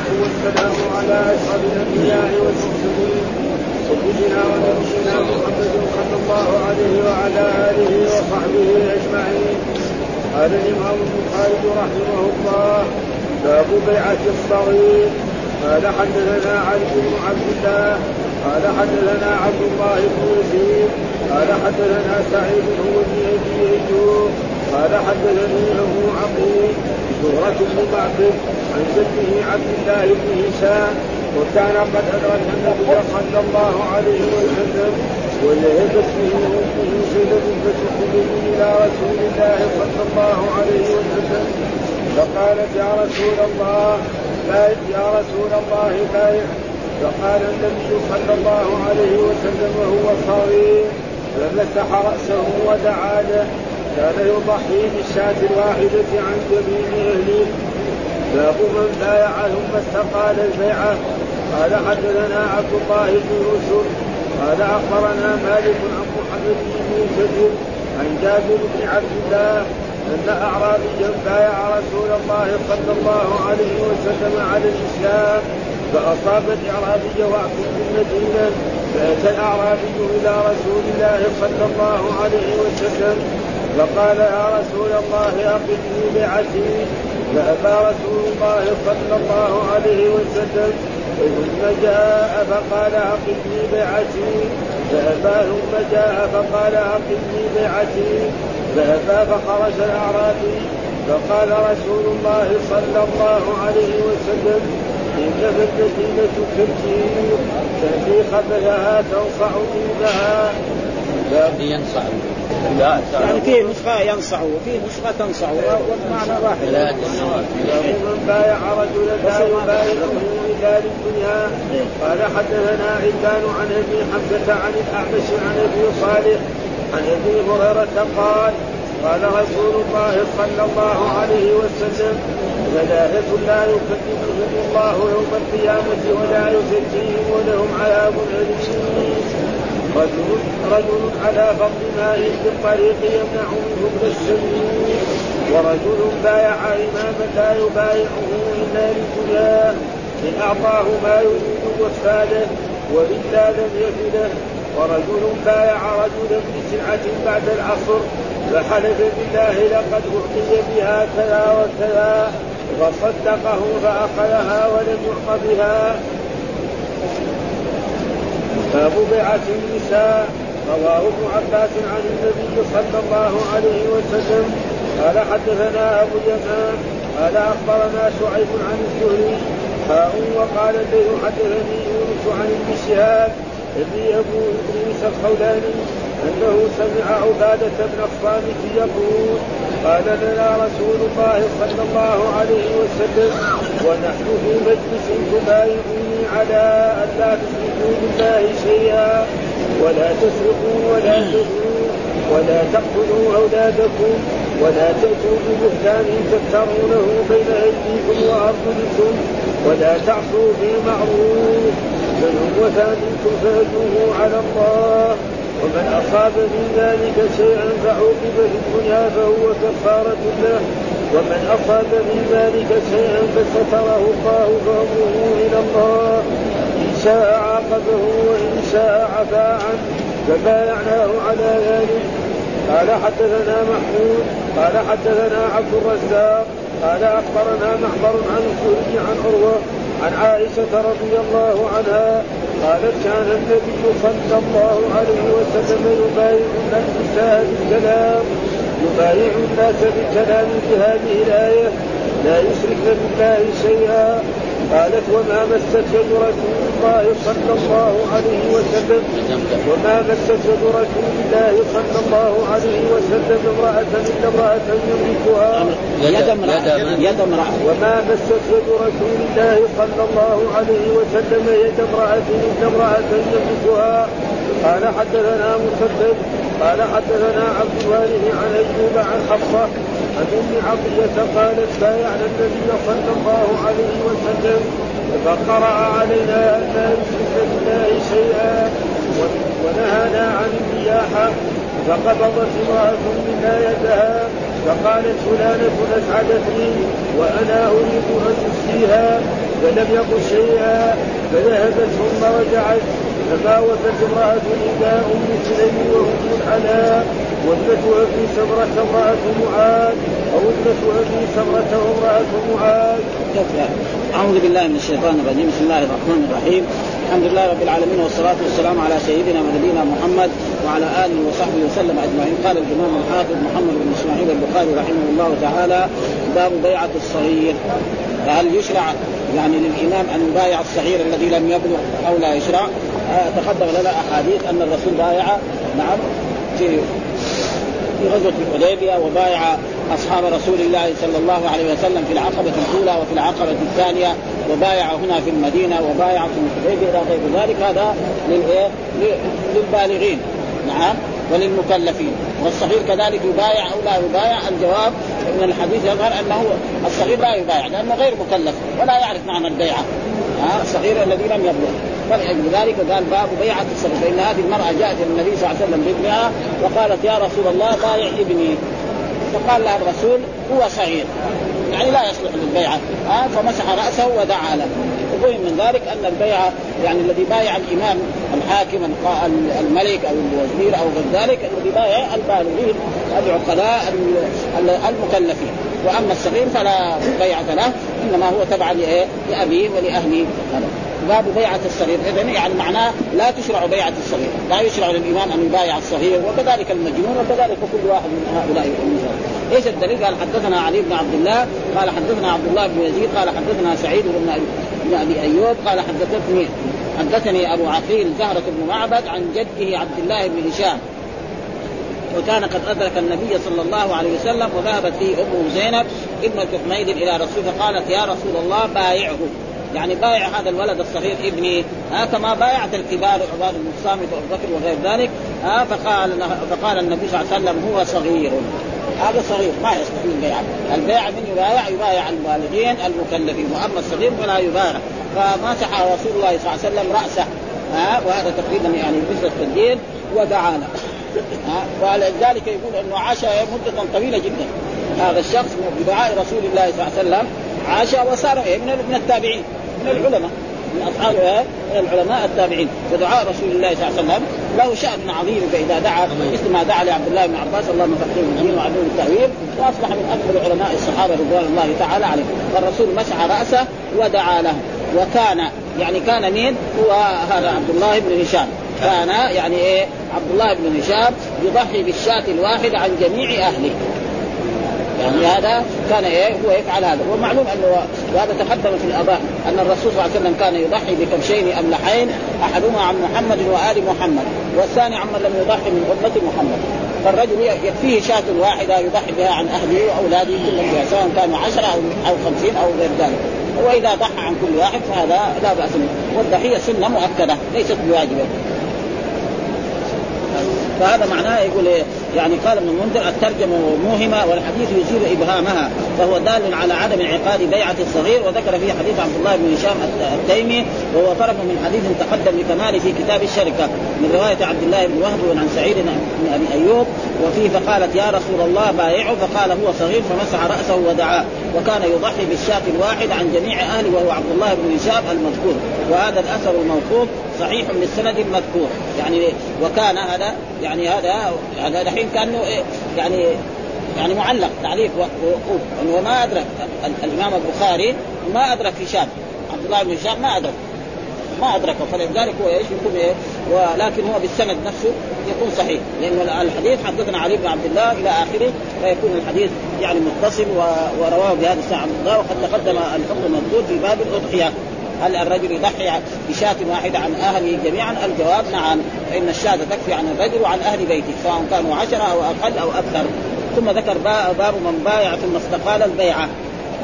والصلاة والسلام على أشرف الأنبياء والمرسلين سيدنا ونبينا محمد صلى الله عليه وعلى آله وصحبه أجمعين. قال الإمام البخاري رحمه الله باب بيعة الصغير. قال حدثنا علي بن عبد الله قال حدثنا عبد الله بن يزيد قال حدثنا سعيد بن أبي قال حدثني أبو عقيل زهرة بن معبد عن جده عبد الله بن هشام وكان قد أدرك النبي صلى الله عليه وسلم وذهبت به امه زينب فتقبل إلى رسول الله صلى الله عليه وسلم فقالت يا رسول الله بايع يا رسول الله بايع فقال النبي صلى الله عليه وسلم وهو صغير فمسح رأسه ودعا له كان يضحي بالشاة الواحدة عن جميع أهله. باب من بايع ثم استقال البيعة. قال حدثنا عبد الله بن يوسف. قال أخبرنا مالك عن محمد بن منكدر عن جابر بن عبد الله أن أعرابيا بايع رسول الله صلى الله عليه وسلم على الإسلام فأصاب الأعرابي وقت في المدينة فأتى الأعرابي إلى رسول الله صلى الله عليه وسلم فقال يا رسول الله أقلني بعتي فأبى رسول الله صلى الله عليه وسلم ثم جاء فقال أقلني بعتي فأبى ثم جاء فقال أقلني بعتي فأبى فخرج الأعرابي. فقال رسول الله صلى الله عليه وسلم إن في المدينة كالجير تأتي خبلها تنصع طيبها ينصع لا يعني في نسخة ينصع وفي نسخة تنصع والمعنى واحد. لا من بايع رجلا لا يبايعه إلا للدنيا قال حدثنا عبان عن أبي حمزة عن الأعمش عن أبي صالح عن أبي هريرة قال قال رسول الله صلى الله عليه وسلم ثلاثة لا يكلمهم الله يوم القيامة ولا يزكيهم ولهم عذاب أليم. رجل رجل على فضل ماء في الطريق يمنع منه السبيل ورجل بايع إماما لا يبايعه إلا للدنيا إن أعطاه ما يريد وفاده وإلا لم يفده ورجل بايع رجلا بسلعة بعد العصر. فحلف بالله لقد أعطي بها كذا وكذا. فصدقه فأخذها ولم يعط بها. باب بيعة النساء. رواه ابن عباس عن النبي صلى الله عليه وسلم. قال حدثنا أبو اليمان. قال أخبرنا شعيب عن الزهري. حاء وقال الليل حدثني يونس عن ابن شهاب. ابي أبو إدريس الخولاني أنه سمع عبادة بن الصامت يقول قال لنا رسول الله صلى الله عليه وسلم ونحن في مجلس تبايعوني على أن لا تشركوا بالله شيئا ولا تسرقوا ولا تزنوا ولا تقتلوا أولادكم ولا تأتوا ببهتان تفترونه بين أيديكم وأرجلكم ولا تعصوا في معروف من هو ثانيكم فاجروه على الله ومن أصاب من ذلك شيئا فعوقب في الدنيا فهو كفارة له ومن أصاب من ذلك شيئا فستره الله فأمره إلى الله. إن شاء عاقبه وإن شاء عفا عنه فبايعناه على ذلك. قال حدثنا محمود قال حدثنا عبد الرزاق قال أخبرنا معمر عن الزهري عن عروة عن عائشة رضي الله عنها قالت كان النبي صلى الله عليه وسلم يبايع النساء بالكلام يبايع الناس بالكلام بهذه الآية لا يشركن بالله شيئا. قالت وما مست يد رسول الله صلى الله عليه وسلم وما مست يد رسول الله صلى الله عليه وسلم امرأة إلا امرأة يملكها. يد امرأة يد امرأة. وما مست يد رسول الله صلى الله عليه وسلم يد امرأة إلا امرأة يملكها. قال حدثنا مسدد قال حدثنا عبد الوارث عن أيوب عن حفصة عن أم عطيه قالت بايعنا النبي صلى الله عليه وسلم فقرا علينا أن لا نشرك بالله شيئا ونهانا عن النياحه فقبضت امرأة منا يدها فقالت فلانة أسعدتني وأنا أريد أن أسقيها فلم يقل شيئا فذهبت ثم رجعت فما وفت امرأة إلى أم سليم وأم العلاء وابنة أبي سمرة امرأة معاذ أو ابنة أبي سمرة امرأة معاذ. أعوذ بالله من الشيطان الرجيم. بسم الله الرحمن الرحيم. الحمد لله رب العالمين والصلاة والسلام على سيدنا ونبينا محمد وعلى آله وصحبه وسلم أجمعين. قال الإمام الحافظ محمد بن إسماعيل البخاري رحمه الله تعالى باب بيعة الصغير. فهل يشرع يعني للإمام أن يبايع الصغير الذي لم يبلغ أو لا يشرع؟ تقدم لنا أحاديث أن الرسول بايع نعم في في غزوة الحديبية وبايع أصحاب رسول الله صلى الله عليه وسلم في العقبة الأولى وفي العقبة الثانية وبايع هنا في المدينة وبايع في الحديبية إلى غير ذلك. هذا للإيه؟ للبالغين. نعم. وللمكلفين. والصغير كذلك يبايع أو لا يبايع؟ الجواب من الحديث يظهر أنه الصغير لا يبايع لأنه غير مكلف ولا يعرف معنى البيعه ها؟ الصغير الذي لم يبلغ. فلأجل ذلك قال باب بيعة الصغير فإن هذه المرأة جاءت إلى النبي صلى الله عليه وسلم بابنها وقالت يا رسول الله بايع ابني. فقال لها الرسول هو صغير يعني لا يصلح للبيعة. ها؟ فمسح رأسه ودعا له. وفهم من ذلك أن البيعة يعني الذي بايع الإمام الحاكم الملك أو الوزير أو غير ذلك الذي بايع البالغين العقلاء المكلفين. وأما الصغير فلا بيعة له إنما هو تبع لأبيه ولأهله. باب بيعة الصغير. إذن يعني معناه لا تشرع بيعة الصغير. لا يشرع للإمام أن يبايع الصغير وكذلك المجنون وكذلك كل واحد من هؤلاء النساء إيش الدليل؟ قال حدثنا علي بن عبد الله قال حدثنا عبد الله بن يزيد قال حدثنا سعيد بن أبي أيوب قال حدثتني حدثني أبو عقيل زهرة بن معبد عن جده عبد الله بن هشام. وكان قد أدرك النبي صلى الله عليه وسلم وذهبت فيه أمه زينب ابنة حميد إلى رسول فقالت يا رسول الله بايعه. يعني بايع هذا الولد الصغير ابني. ها كما بايعت الكبار عباد بن الصامت وأبو بكر وغير ذلك. ها فقال فقال النبي صلى الله عليه وسلم هو صغير. هذا صغير ما يستطيع البيع البيع من يبايع يبايع البالغين المكلفين واما الصغير فلا يبايع. فمسح رسول الله صلى الله عليه وسلم رأسه. ها وهذا تقريبا يعني مثل التدين ودعا له ولذلك يقول إنه عاش مدة طويلة جدا. هذا الشخص بدعاء رسول الله صلى الله عليه وسلم عاش وصار إيه؟ من التابعين من العلماء. من اصحاب العلماء التابعين. ودعاء رسول الله صلى الله عليه وسلم له شأن عظيم فإذا دعا مثل ما دعا لعبد الله بن عباس اللهم فقهه الدين وعلمه التأويل وأصبح من اكبر علماء الصحابة رضوان الله تعالى عليهم. فالرسول مسح رأسه ودعا له. وكان يعني كان مين؟ هو هذا عبد الله بن هشام. كان يعني إيه؟ عبد الله بن هشام يضحي بالشاة الواحدة عن جميع أهله. يعني هذا كان إيه هو يفعل هذا. ومعلوم أنه وهذا تقدم في الأباء أن الرسول صلى الله عليه وسلم كان يضحي بكبشين املحين أحدهما عن محمد وآل محمد والثاني عمن لم يضحي من أمة محمد. فالرجل يكفيه شاة واحدة يضحي بها عن أهله وأولاده كلهم بها سواء كانوا عشرة أو أو خمسين أو غير ذلك. وإذا ضحى عن كل واحد فهذا لا بأس به والضحية سنة مؤكدة ليست بواجبة. فهذا معناه يقول إيه يعني قال ابن المنذر الترجمة موهمه والحديث يزيل إبهامها فهو دال على عدم انعقاد بيعة الصغير وذكر فيه حديث عبد الله بن هشام التيمي وهو طرف من حديث تقدم لكماله في كتاب الشركة من رواية عبد الله بن وهب عن سعيد بن أبي أيوب وفيه فقالت يا رسول الله بايعه. فقال هو صغير. فمسح رأسه ودعاه. وكان يضحي بالشاة الواحد عن جميع أهله وهو عبد الله بن هشام المذكور. وهذا الأثر الموقوف صحيح للسند المذكور. يعني وكان هذا يعني هذا هذا دحين كأنه إيه يعني يعني معلق تعليق وقوف يعني وما أدرك الإمام البخاري ما أدرك هشام عبد الله بن هشام ما أدرك. ما أدركه. فلذلك هو إيش يكون إيه؟ ولكن هو بالسند نفسه يكون صحيح. لأن الحديث حدثنا علي بن عبد الله إلى آخره فيكون الحديث يعني متصل ورواه بهذا الساعة وقد تقدم الحكم المذكور في باب الأضحية. هل الرجل يضحي بشاة واحدة عن أهله جميعا؟ الجواب نعم. فإن الشاة تكفي عن الرجل وعن أهل بيته سواء كانوا عشرة أو أقل أو أكثر. ثم ذكر باب من بايع ثم استقال البيعة.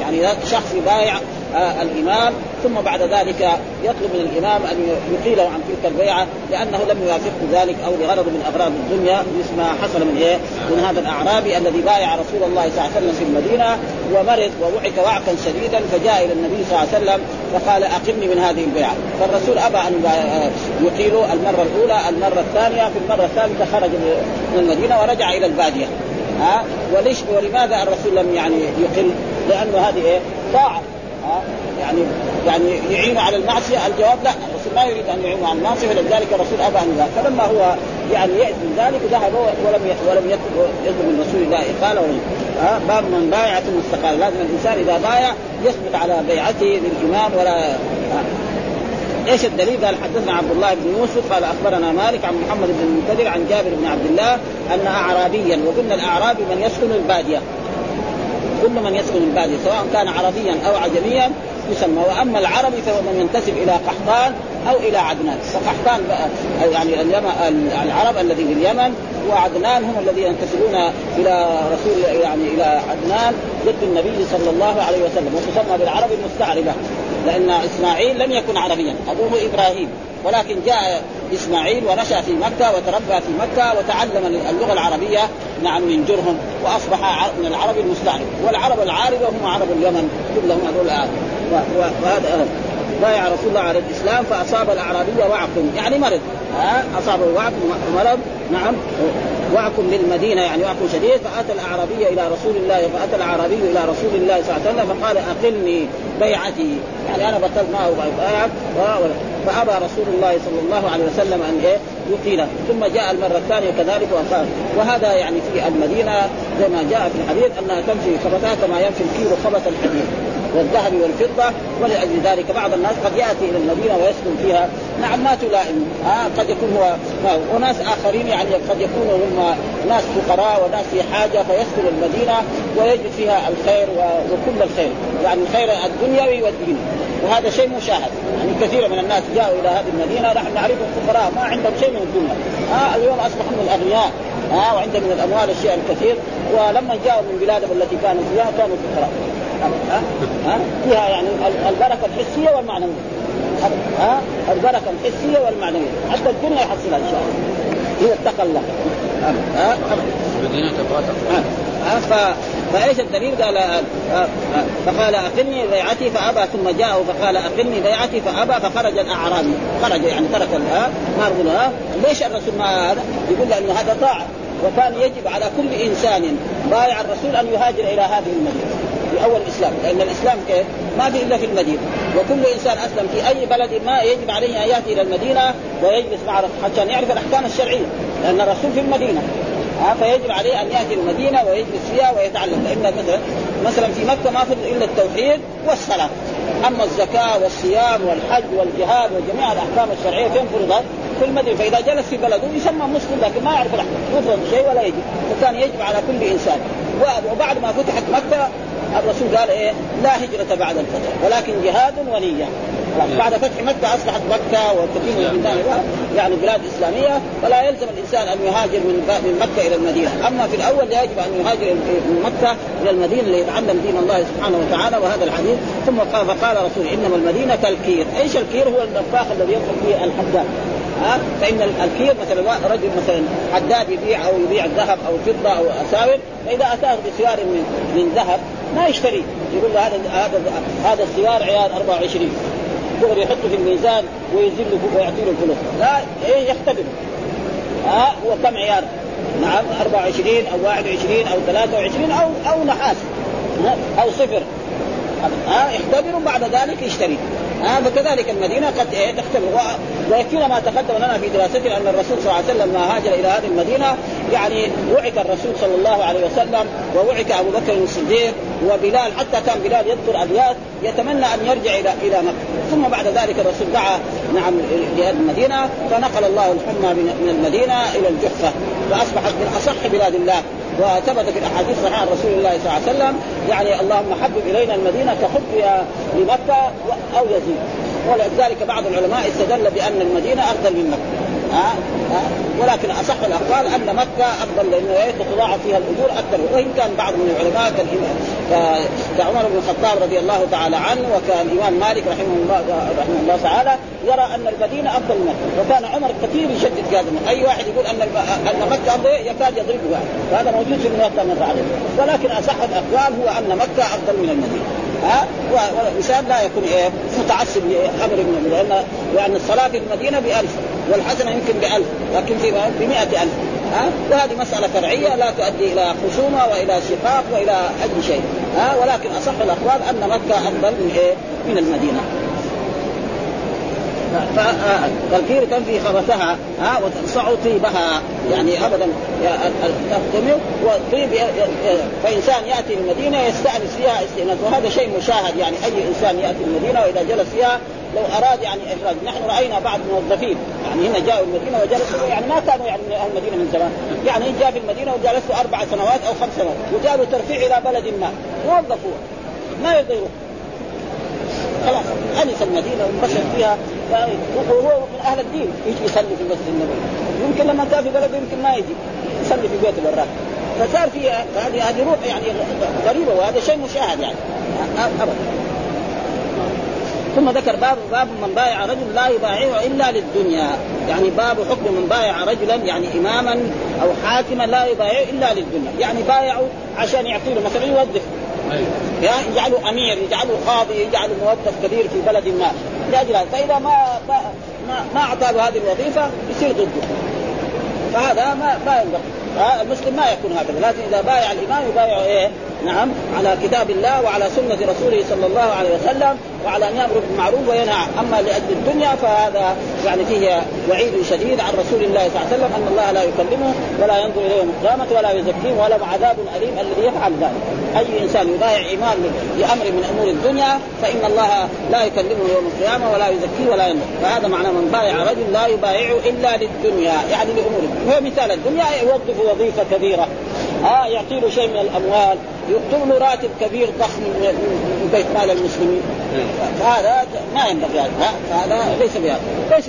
يعني شخص يبايع آه الإمام ثم بعد ذلك يطلب من الإمام أن يقيله عن تلك البيعة لأنه لم يوافقه ذلك أو لغرض من أغراض الدنيا مثل ما حصل من إيه؟ من هذا الأعرابي الذي بايع رسول الله صلى الله عليه وسلم في المدينة ومرض ووعك وعكا شديدا فجاء إلى النبي صلى الله عليه وسلم فقال أقمني من هذه البيعة فالرسول أبى أن يقيله المرة الأولى المرة الثانية في المرة الثالثة خرج من المدينة ورجع إلى البادية ها وليش ولماذا الرسول لم يعني يقل؟ لأنه هذه إيه؟ طاعة يعني يعني يعين على المعصية؟ الجواب لا الرسول ما يريد أن يعين على المعصية فلذلك الرسول أبى أن فلما هو يعني يأس من ذلك ذهب ولم ولم يطلب من رسول الله قال ها؟ باب من بايع ثم استقال لازم الإنسان إذا بايع يثبت على بيعته للامام ولا إيش الدليل؟ قال حدثنا عبد الله بن يوسف قال أخبرنا مالك عن محمد بن المنكدر عن جابر بن عبد الله أن اعرابيا وقلنا الأعرابي من يسكن البادية. كل من يسكن الباديه سواء كان عربيا أو عجميا يسمى وأما العربي فهو من ينتسب إلى قحطان أو إلى عدنان. فقحطان يعني العرب الذي في اليمن وعدنان هم الذين ينتسبون إلى رسول يعني إلى عدنان ضد النبي صلى الله عليه وسلم وتسمى بالعرب المستعربة لأن إسماعيل لم يكن عربيا أبوه إبراهيم. ولكن جاء إسماعيل ونشأ في مكة وتربى في مكة وتعلم اللغة العربية نعم من جرهم وأصبح من العرب المستعرب والعرب العاربة هم عرب اليمن كلهم هذول وهذا بايع رسول الله على الإسلام فأصاب الاعرابي وعق. يعني مرض ها؟ اصابه وعق مرض نعم وعك بالمدينة يعني وعك شديد. فأتى الاعرابي إلى رسول الله فأتى الأعرابي إلى رسول الله صلى الله عليه وسلم فقال أقلني بيعتي. يعني أنا بطلت معه بيعه فأبى رسول الله صلى الله عليه وسلم أن إيه؟ يقيل. ثم جاء المرة الثانية كذلك وقال وهذا يعني في المدينة زي ما جاء في الحديث أنها تمشي خبثها كما يمشي الكيلو خبث الحديد. والذهب والفضة ولأجل ذلك بعض الناس قد يأتي إلى المدينة ويسكن فيها. نعم ما تلائم. آه قد يكون هو وناس آخرين يعني قد يكونوا هم ناس فقراء وناس في حاجة فيسكن المدينة ويجد فيها الخير وكل الخير. يعني الخير الدنيوي والديني وهذا شيء مشاهد. يعني كثير من الناس جاءوا إلى هذه المدينة نحن نعرفهم فقراء ما عندهم شيء من الدنيا. آه اليوم اصبحوا من الأغنياء. آه وعندهم من الأموال الشيء الكثير. ولما جاءوا من بلادهم التي كانوا فيها كانوا فقراء. ها ها فيها يعني البركة الحسية والمعنوية. ها؟ البركة الحسية والمعنوية. حتى الدنيا يحصلها إن شاء الله. اذا اتقى الله. ها؟ تبغى ف... فإيش الدليل؟ قال فقال اقلني بيعتي فأبى ثم جاءه فقال اقلني بيعتي فأبى فخرج الأعرابي. خرج يعني ترك ها؟ ما ها؟ ليش الرسول ما هذا؟ يقول لأنه هذا طاعة. وكان يجب على كل إنسان بايع الرسول أن يهاجر إلى هذه المدينة. في اول الإسلام لأن الإسلام كيف؟ ما في إلا في المدينة. وكل إنسان أسلم في أي بلد ما يجب عليه أن يأتي إلى المدينة ويجلس مع حتى يعرف الأحكام الشرعية لأن الرسول في المدينة. فيجب عليه أن يأتي المدينة ويجلس فيها ويتعلم. لأن مثلا مثلا في مكة ما فرض إلا التوحيد والصلاه أما الزكاة والصيام والحج والجهاد وجميع الأحكام الشرعية فين فرضت؟ في المدينة. فإذا جلس في بلده يسمى مسلم لكن ما يعرف الأحكام يفرض شيء ولا يجب فكان يجب على كل إنسان. وبعد ما فتحت مكة الرسول قال إيه؟ لا هجرة بعد الفتح ولكن جهاد ونية. بعد فتح مكة أصبحت مكة وكثير من البلدان يعني بلاد إسلامية فلا يلزم الإنسان أن يهاجر من من مكة إلى المدينة. أما في الأول يجب أن يهاجر من مكة إلى المدينة ليتعلم دين الله سبحانه وتعالى وهذا الحديث. ثم قال فقال رسول إنما المدينة كالكير. إيش الكير؟ هو النفاخ الذي يدخل فيه الحداد. ها؟ فإن الكير مثلا رجل مثلا حداد يبيع أو يبيع ذهب أو فضة أو أساور فإذا أتاه بسوار من من ذهب ما يشتري. يقول له هذا هذا هذا السوار عيار 24 دغري يحطه في الميزان ويزيد له ويعطي له الفلوس لا إيه يختبر. ها هو كم عيار نعم 24 أو 21 أو 23 أو أو نحاس. أو صفر. ها يختبر بعد ذلك يشتري. ها فكذلك المدينة قد إيه تختبر. ويكفينا ما تقدم لنا في دراستنا أن الرسول صلى الله عليه وسلم ما هاجر إلى هذه المدينة. يعني وعك الرسول صلى الله عليه وسلم ووعك أبو بكر الصديق وبلال حتى كان بلال يذكر أبيات يتمنى أن يرجع إلى إلى مكة. ثم بعد ذلك الرسول دعا نعم لهذه المدينة فنقل الله الحمى من المدينة إلى الجحفة فأصبحت من أصح بلاد الله. وثبت في الأحاديث صحيحة عن رسول الله صلى الله عليه وسلم يعني اللهم حبب إلينا المدينة كحب لمكة أو يزيد. ولذلك بعض العلماء استدل بأن المدينة أفضل من مكة. ها؟ ها؟ ولكن أصح الأقوال أن مكة أفضل لأنه تتضاعف فيها الأجور أكثر وإن كان بعض من العلماء كعمر بن الخطاب رضي الله تعالى عنه وكان الامام مالك رحمه الله رحمه الله تعالى يرى أن المدينة أفضل من مكة. وكان عمر كثير يشدد هذا أي واحد يقول أن أن مكة أفضل يكاد يضربه هذا موجود في الموطأ مر عليه ولكن أصح الأقوال هو أن مكة أفضل من المدينة. ها؟ والإنسان لا يكون إيه متعصب لأمر ابن لأن لأن الصلاة في المدينة بألف. والحسنة يمكن بألف لكن في ب ألف. ها؟ وهذه مسألة فرعية لا تؤدي إلى خصومة وإلى شقاق وإلى أي شيء. ها؟ ولكن أصح الأقوال أن مكة أفضل من إيه؟ من المدينة. فالكير تنفي خبثها ها وتنصع طيبها. يعني ابدا تختمر والطيب فإنسان يأتي المدينة يستأنس فيها استئناس. وهذا شيء مشاهد يعني أي إنسان يأتي المدينة وإذا جلس فيها لو أراد يعني اخراج نحن رأينا بعض الموظفين يعني هنا جاءوا المدينة وجلسوا يعني ما كانوا يعني أهل المدينة من زمان. يعني جاء في المدينة وجلسوا أربع سنوات أو خمس سنوات وجابوا ترفيع إلى بلد ما. وظفوه ما يرضى يروح خلاص. انس المدينة وانبسط فيها وهو من أهل الدين يجي يصلي في المسجد النبوي. يمكن لما كان في بلده يمكن ما يجي يصلي في بيته برا. فصار في هذه هذه روح يعني غريبة وهذا شيء مشاهد يعني. ابدا. ثم ذكر باب باب من بايع رجل لا يبايعه إلا للدنيا. يعني باب حكم من بايع رجلا يعني اماما أو حاكما لا يبايعه إلا للدنيا. يعني بايعه عشان يعطي له مثلا يوظف يعني يجعله أمير يجعله قاضي يجعله موظف كبير في بلد ما. لأجل هذا. فإذا ما ما ما اعطى له هذه الوظيفة يصير ضده. فهذا ما ما ينبغي. المسلم ما يكون هكذا. لكن إذا بايع الإمام يبايع إيه؟ نعم على كتاب الله وعلى سنة رسوله صلى الله عليه وسلم وعلى أن يأمر بالمعروف وينهى أما لأجل الدنيا فهذا يعني فيه وعيد شديد عن رسول الله صلى الله عليه وسلم أن الله لا يكلمه ولا ينظر اليه يوم القيامة ولا يزكيه ولا عذاب أليم الذي يفعل ذلك. أي إنسان يبايع امام لأمر من أمور الدنيا فإن الله لا يكلمه يوم القيامة ولا يزكيه ولا ينظر. فهذا معنى من بايع رجل لا يبايعه إلا للدنيا يعني الدنيا هو مثال الدنيا يوظف وظيفة كبيرة. ها يعطي له شيء من الأموال يكتب له راتب كبير ضخم من بيت مال المسلمين. فهذا ما ينبغي هذا. فهذا ليس بهذا. ليش؟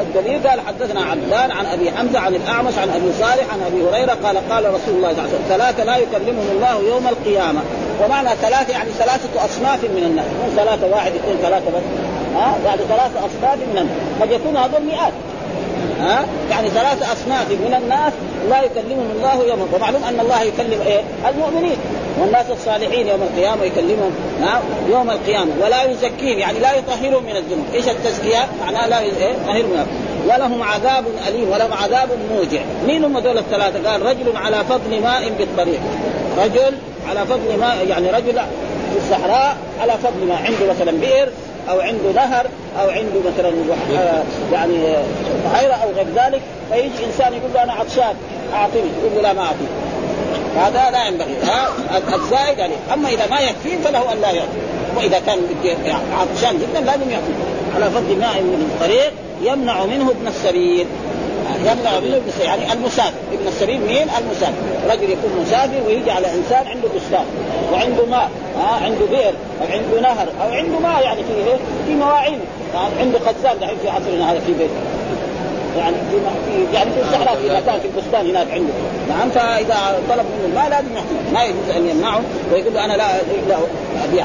الدليل قال حدثنا عبدان عن أبي حمزة عن الأعمش عن أبي صالح عن أبي هريرة قال قال رسول الله صلى الله عليه وسلم ثلاثة لا يكلمهم الله يوم القيامة. ومعنى ثلاثة يعني ثلاثة أصناف من الناس. مو ثلاثة واحد اثنين ثلاثة بس. ها؟ يعني ثلاثة أصناف من الناس. قد يكون هذول مئات. ها؟ يعني ثلاثة أصناف من الناس لا يكلمهم الله يوم ومعلوم أن الله يكلم إيه؟ المؤمنين. والناس الصالحين يوم القيامة يكلمهم نعم يوم القيامة ولا يزكيهم يعني لا يطهرهم من الذنوب. إيش التزكية؟ معناه لا يطهرهم ولهم عذاب أليم ولهم عذاب موجع. مين هم دول الثلاثة؟ قال رجل على فضل ماء بالطريق. رجل على فضل ماء يعني رجل في الصحراء على فضل ماء. عنده مثلا بئر أو عنده نهر أو عنده مثلا يعني بحيره أو غير ذلك فيجي إنسان يقول له أنا عطشان أعطني يقول له لا ما اعطيك هذا لا ينبغي. ها؟ الزائد يعني. أما إذا ما يكفي فله أن لا يعطي وإذا كان عطشان جدا لازم يعطي على فضل ماء من الطريق يمنع منه ابن السبيل. يمنع منه ابن السبيل. يعني المسافر. ابن السبيل مين؟ المسافر. رجل يكون مسافر ويجي على إنسان عنده بستان. وعنده ماء. ها؟ عنده بئر. أو عنده نهر. أو عنده ماء يعني في؟ في مواعين عنده خزان دحين في عصرنا هذا في بيت يعني في يعني في الصحراء في مكان في البستان هناك عنده نعم فإذا طلب منه الماء لازم يعطيه ما يجوز أن يمنعه ويقول له أنا لا لا أبيع.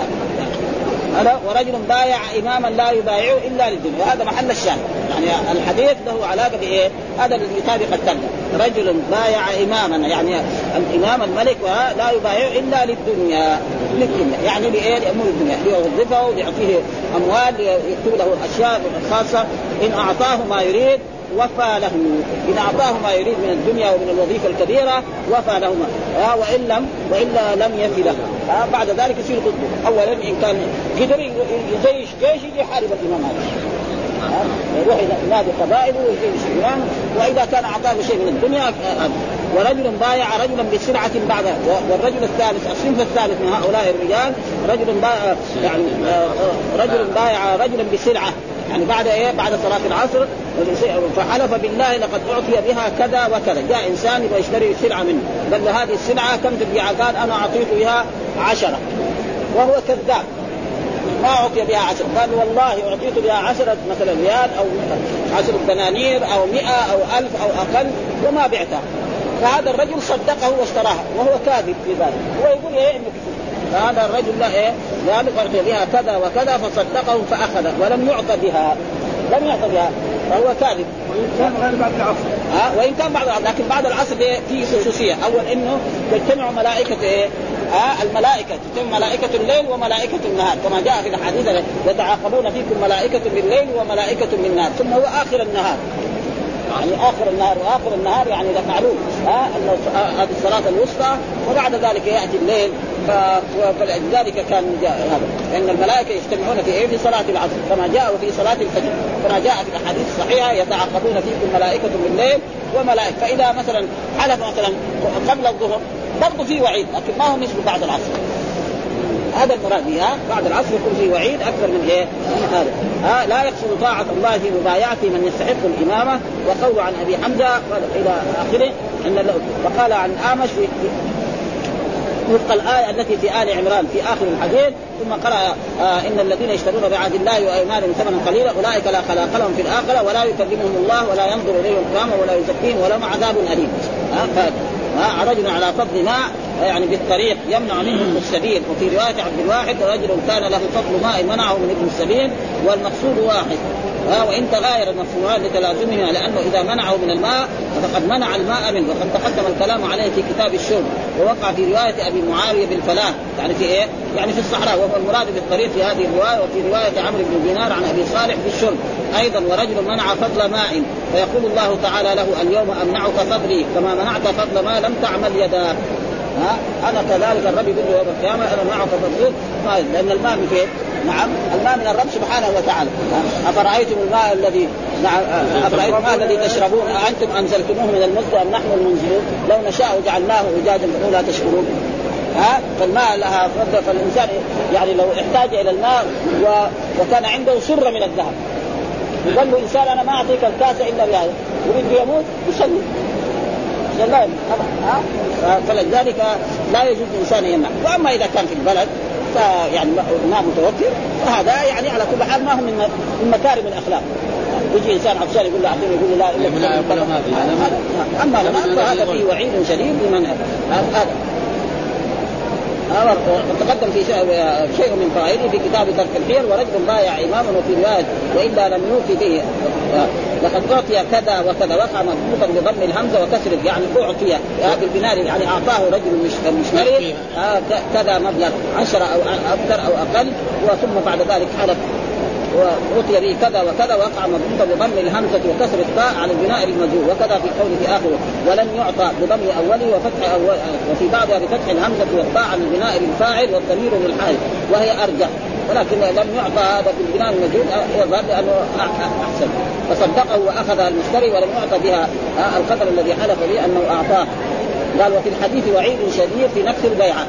هذا ورجل بايع إماما لا يبايعه إلا للدنيا. وهذا محل الشاهد. يعني الحديث له علاقة بإيه؟ هذا الذي يطابق الترجمه رجل بايع إماما يعني الإمام الملك لا يبايعه إلا للدنيا. للدنيا. يعني لإيه؟ لأمور الدنيا. ليوظفه ليعطيه أموال يكتب له الاشياء الخاصه إن أعطاه ما يريد وفى له إن أعطاه ما يريد من الدنيا ومن الوظيفة الكبيرة وفى له ما وإن لم وإلا لم يفي له آه بعد ذلك يصير ضده أولا إن كان قدر يجيش جيش يجي يحارب الإمام هذا. يروح ينادي قبائله ويجيش الإمام وإذا كان أعطاه شيء من الدنيا آه ورجل بايع رجلا بسلعة بعد والرجل الثالث الصنف الثالث من هؤلاء الرجال رجل بايع يعني رجل بايع رجلا بسلعة يعني بعد إيه؟ بعد صلاة العصر فحلف بالله لقد أعطي بها كذا وكذا. جاء إنسان يبغى يشتري سلعة منه. قال له هذه السلعة كم تبيعها قال أنا اعطيت بها عشرة. وهو كذاب. ما أعطي بها عشرة. قال والله أعطيت بها عشرة مثلا ريال أو عشرة دنانير أو مئة أو ألف أو أقل وما بعتها. فهذا الرجل صدقه واشتراها وهو كاذب في ذلك. هو يقول إيه؟ انه فهذا الرجل لا إيه؟ قال اعطي بها كذا وكذا فصدقه فاخذ ولم يعطى بها. لم يعطى بها. فهو كاذب. وإن كان غير بعد العصر. ها؟ وإن كان بعد العصر. لكن بعد العصر إيه؟ في خصوصية. أول إنه تجتمع ملائكة إيه؟ ها؟ الملائكة. تجتمع ملائكة الليل وملائكة النهار. كما جاء في الحديث يتعاقبون فيكم ملائكة بالليل وملائكة بالنهار. ثم هو آخر النهار. يعني آخر النهار واخر النهار يعني معلوم ها أنه هذه الصلاة الوسطى وبعد ذلك يأتي الليل فلذلك كان هذا لأن الملائكة يجتمعون في إيه؟ في صلاة العصر كما جاء في صلاة الفجر كما جاء في الأحاديث الصحيحة يتعاقبون فيكم ملائكه بالليل وملائكة فإذا مثلا حلف مثلا قبل الظهر برضه في وعيد لكن ما هو مثل بعد العصر هذا المراد بها بعد العصر يكون في وعيد أكثر من إيه؟ من هذا. ها لا يقصد طاعة الله في مبايعه من يستحق الإمامة وقول عن أبي حمزة إلى آخره إن وقال عن اعمش في وفق الآية التي في آل عمران في آخر الحديث ثم قرأ آه إن الذين يشترون بعهد الله وأيمانهم ثمنا قليلا أولئك لا خلاق لهم في الآخرة ولا يكلمهم الله ولا ينظر إليهم قياما ولا يزكيهم ولهم عذاب أليم. آه رجل على فضل ماء يعني بالطريق يمنع منهم السبيل. وفي رواية عبد الواحد رجل كان له فضل ماء منعه من ابن السبيل والمقصود واحد. ها وإن تغاير المفهومان لتلازمهما لأنه إذا منعه من الماء فقد منع الماء منه. وقد تقدم الكلام عليه في كتاب الشرب ووقع في رواية أبي معاوية بالفلاح. يعني في إيه؟ يعني في الصحراء. وهو المراد بالطريق في هذه الرواية وفي رواية عمرو بن دينار عن أبي صالح في الشرب أيضا ورجل منع فضل ماء. فيقول الله تعالى له اليوم أمنعك فضلي كما منعت فضل ما لم تعمل يداك. ها؟ أنا كذلك الرب يقول يوم القيامة أنا معك فضلك لأن الماء من فين؟ نعم الماء من الرب سبحانه وتعالى. أفرأيتم الماء الذي نعم أفرأيتم الماء الذي تشربون؟ اانتم أنزلتموه من المزق أم نحن المنزلون؟ لو نشاء جعلناه أجاجا فلا تشكرون. ها؟ فالماء لها فضل فالإنسان يعني لو احتاج إلى الماء و... وكان عنده سره من الذهب. يقول له إنسان أنا ما أعطيك الكاس إلا بهذا. يريد يموت؟ يصلي. لا فلذلك لا يجوز الإنسان يمنع. وأما إذا كان في البلد فيعني ما متوفر. فهذا يعني على كل حال ما هو من مكارم الأخلاق. يجي إنسان عطشان يقول له اعطيني يقول له لا إلا ما في أما لما فهذا فيه وعيد شديد لمن هذا وتقدم في شيء من فوائده في كتاب ترك الحيل ورجل بايع إماما وفي رواية وإلا لم يوفي به لقد أعطي كذا وكذا وقع مضبوطا بضم الهمزة وكسر يعني أعطي بالبناء يعني أعطاه رجل مشتري كذا مبلغ عشرة أو أكثر أو أقل وثم بعد ذلك حلف. وأوتي به كذا وكذا وقع مضبوطا بضم الهمزة وكسر الطاء على البناء المجهول وكذا في قوله آخره. ولم يعطى بضم أوله وفتح أول وفي بعضها بفتح الهمزة والطاء على البناء للفاعل والضمير للحال وهي أرجح ولكن لم يعطى هذا بالبناء المجهول يظهر لأنه أحسن. فصدقه وأخذ المشتري ولم يعطى بها القدر الذي حلف به أنه أعطاه. قال وفي الحديث وعيد شديد في نفس البيعة.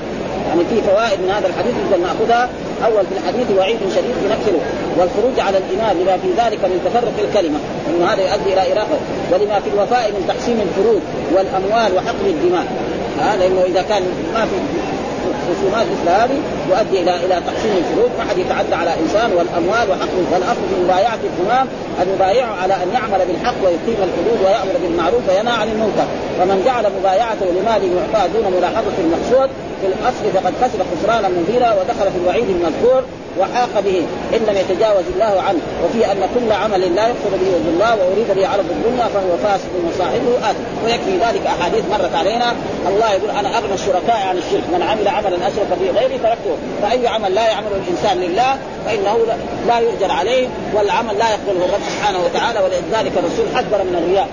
يعني في فوائد من هذا الحديث نقدر نأخذها. أول في الحديث وعيد شديد في نفسه والخروج على الامام لما في ذلك من تفرق الكلمة ان هذا يؤدي إلى اراقه ولما في الوفاء من تقسيم الفروج والأموال وحقن الدماء. هذا لأنه إذا كان ما في خصومات مثل هذه يؤدي إلى إلى تقسيم الفروج ما حد يتعدى على إنسان والأموال وحق والاصل في مبايعة الامام أن يبايعه على أن يعمل بالحق ويقيم الحدود ويأمر بالمعروف وينهى عن المنكر. فمن جعل مبايعته لمال يعطى دون ملاحظة المقصود في الأصل فقد خسر خسرانا مبينا ودخل في الوعيد المذكور وحاق به. إن لم يتجاوز الله عنه. وفي أن كل عمل لا يقصد به وجه الله وأريد به عرض الدنيا فهو فاسد وصاحبه آثم. ويكفي ذلك أحاديث مرت علينا. الله يقول أنا أغنى الشركاء عن الشرك. من عمل عملا أشرك به غيري تركته فأي عمل لا يعمله الإنسان لله فإنه لا يؤجر عليه. والعمل لا يقبله الرب سبحانه وتعالى. ولذلك الرسول حذر من الرياء.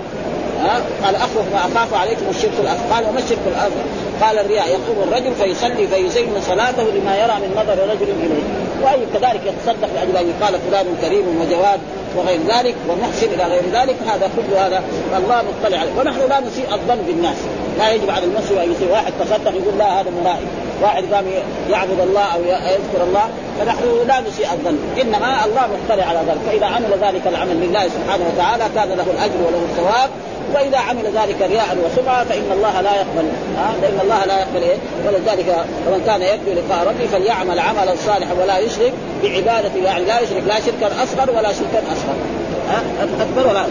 قال اخوف ما اخاف عليكم الشرك الاصغر قال وما الشرك الاصغر؟ قال الرياء يقوم الرجل فيصلي فيزين صلاته لما يرى من نظر رجل إليه. وأي كذلك يتصدق لأجل أن يقال فلان كريم وجواد وغير ذلك ومحسن إلى غير ذلك. هذا كل هذا الله مطلع عليه. ونحن لا نسيء الظن بالناس. لا يجب على المسلم أن يسيء واحد تصدق يقول لا هذا مرائي. واحد قام يعبد الله أو يذكر الله. فنحن لا نسيء الظن. إنما الله مطلع على ذلك. فإذا عمل ذلك العمل لله سبحانه وتعالى كان له الأجر وله الثواب. وإذا عمل ذلك رياء وسمعة فإن الله لا يقبل ها؟ لأن الله لا يقبل إيه؟ ولذلك ومن كان يرجو لقاء ربه فليعمل عملا صالحا ولا يشرك بعبادته يعني لا يشرك لا شركا أصغر ولا شركا أصغر ها؟ أكبر ولا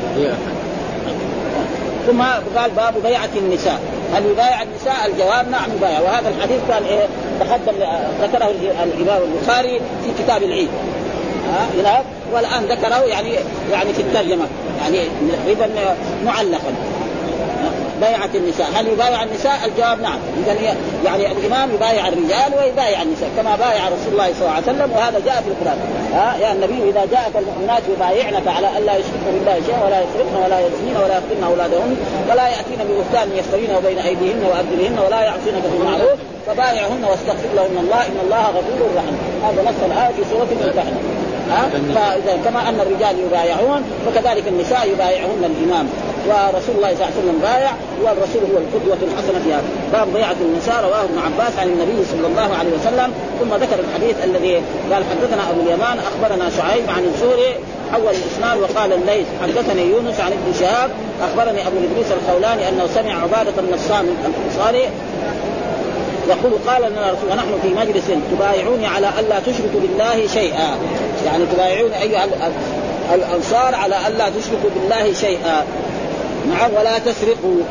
ثم قال باب بيعة النساء هل يبايع النساء؟ الجواب نعم يبايع وهذا الحديث كان إيه؟ تقدم ذكره الإمام البخاري في كتاب العيد ها؟ هناك والآن ذكره يعني يعني في الترجمة. يعني إذا معلقا. بيعه النساء. هل يبايع النساء؟ الجواب نعم. اذا يعني الإمام يبايع الرجال ويبايع النساء كما بايع رسول الله صلى الله عليه وسلم وهذا جاء في القرآن. ها؟ يا النبي إذا جاءك المؤمنات يبايعنك على الا يشركن بالله شيئا ولا يسرقن ولا يزنين ولا يقتلن أولادهن ولا يأتين ببهتان يفترينه بين أيديهن وأرجلهن ولا يعصينك في المعروف فبايعهن واستغفر لهن الله إن الله غفور رحيم. هذا نص الآية في سورة ها فإذا كما أن الرجال يبايعون فكذلك النساء يبايعهن الإمام. ورسول الله صلى الله عليه وسلم بايع والرسول هو القدوة الحسنة في هذا. باب بيعة النساء رواه ابن عباس عن النبي صلى الله عليه وسلم. ثم ذكر الحديث الذي قال حدثنا أبو اليمان أخبرنا شعيب عن الزهري حول الإسناد وقال الليث حدثني يونس عن ابن شهاب أخبرني أبو إدريس الخولاني أنه سمع عبادة النصام الانصاري يقول قال لنا رسول ونحن في مجلس تبايعوني على الا تشركوا بالله شيئا. يعني تبايعون أيها الأنصار على الا تشركوا بالله شيئا. نعم ولا تسرقوا.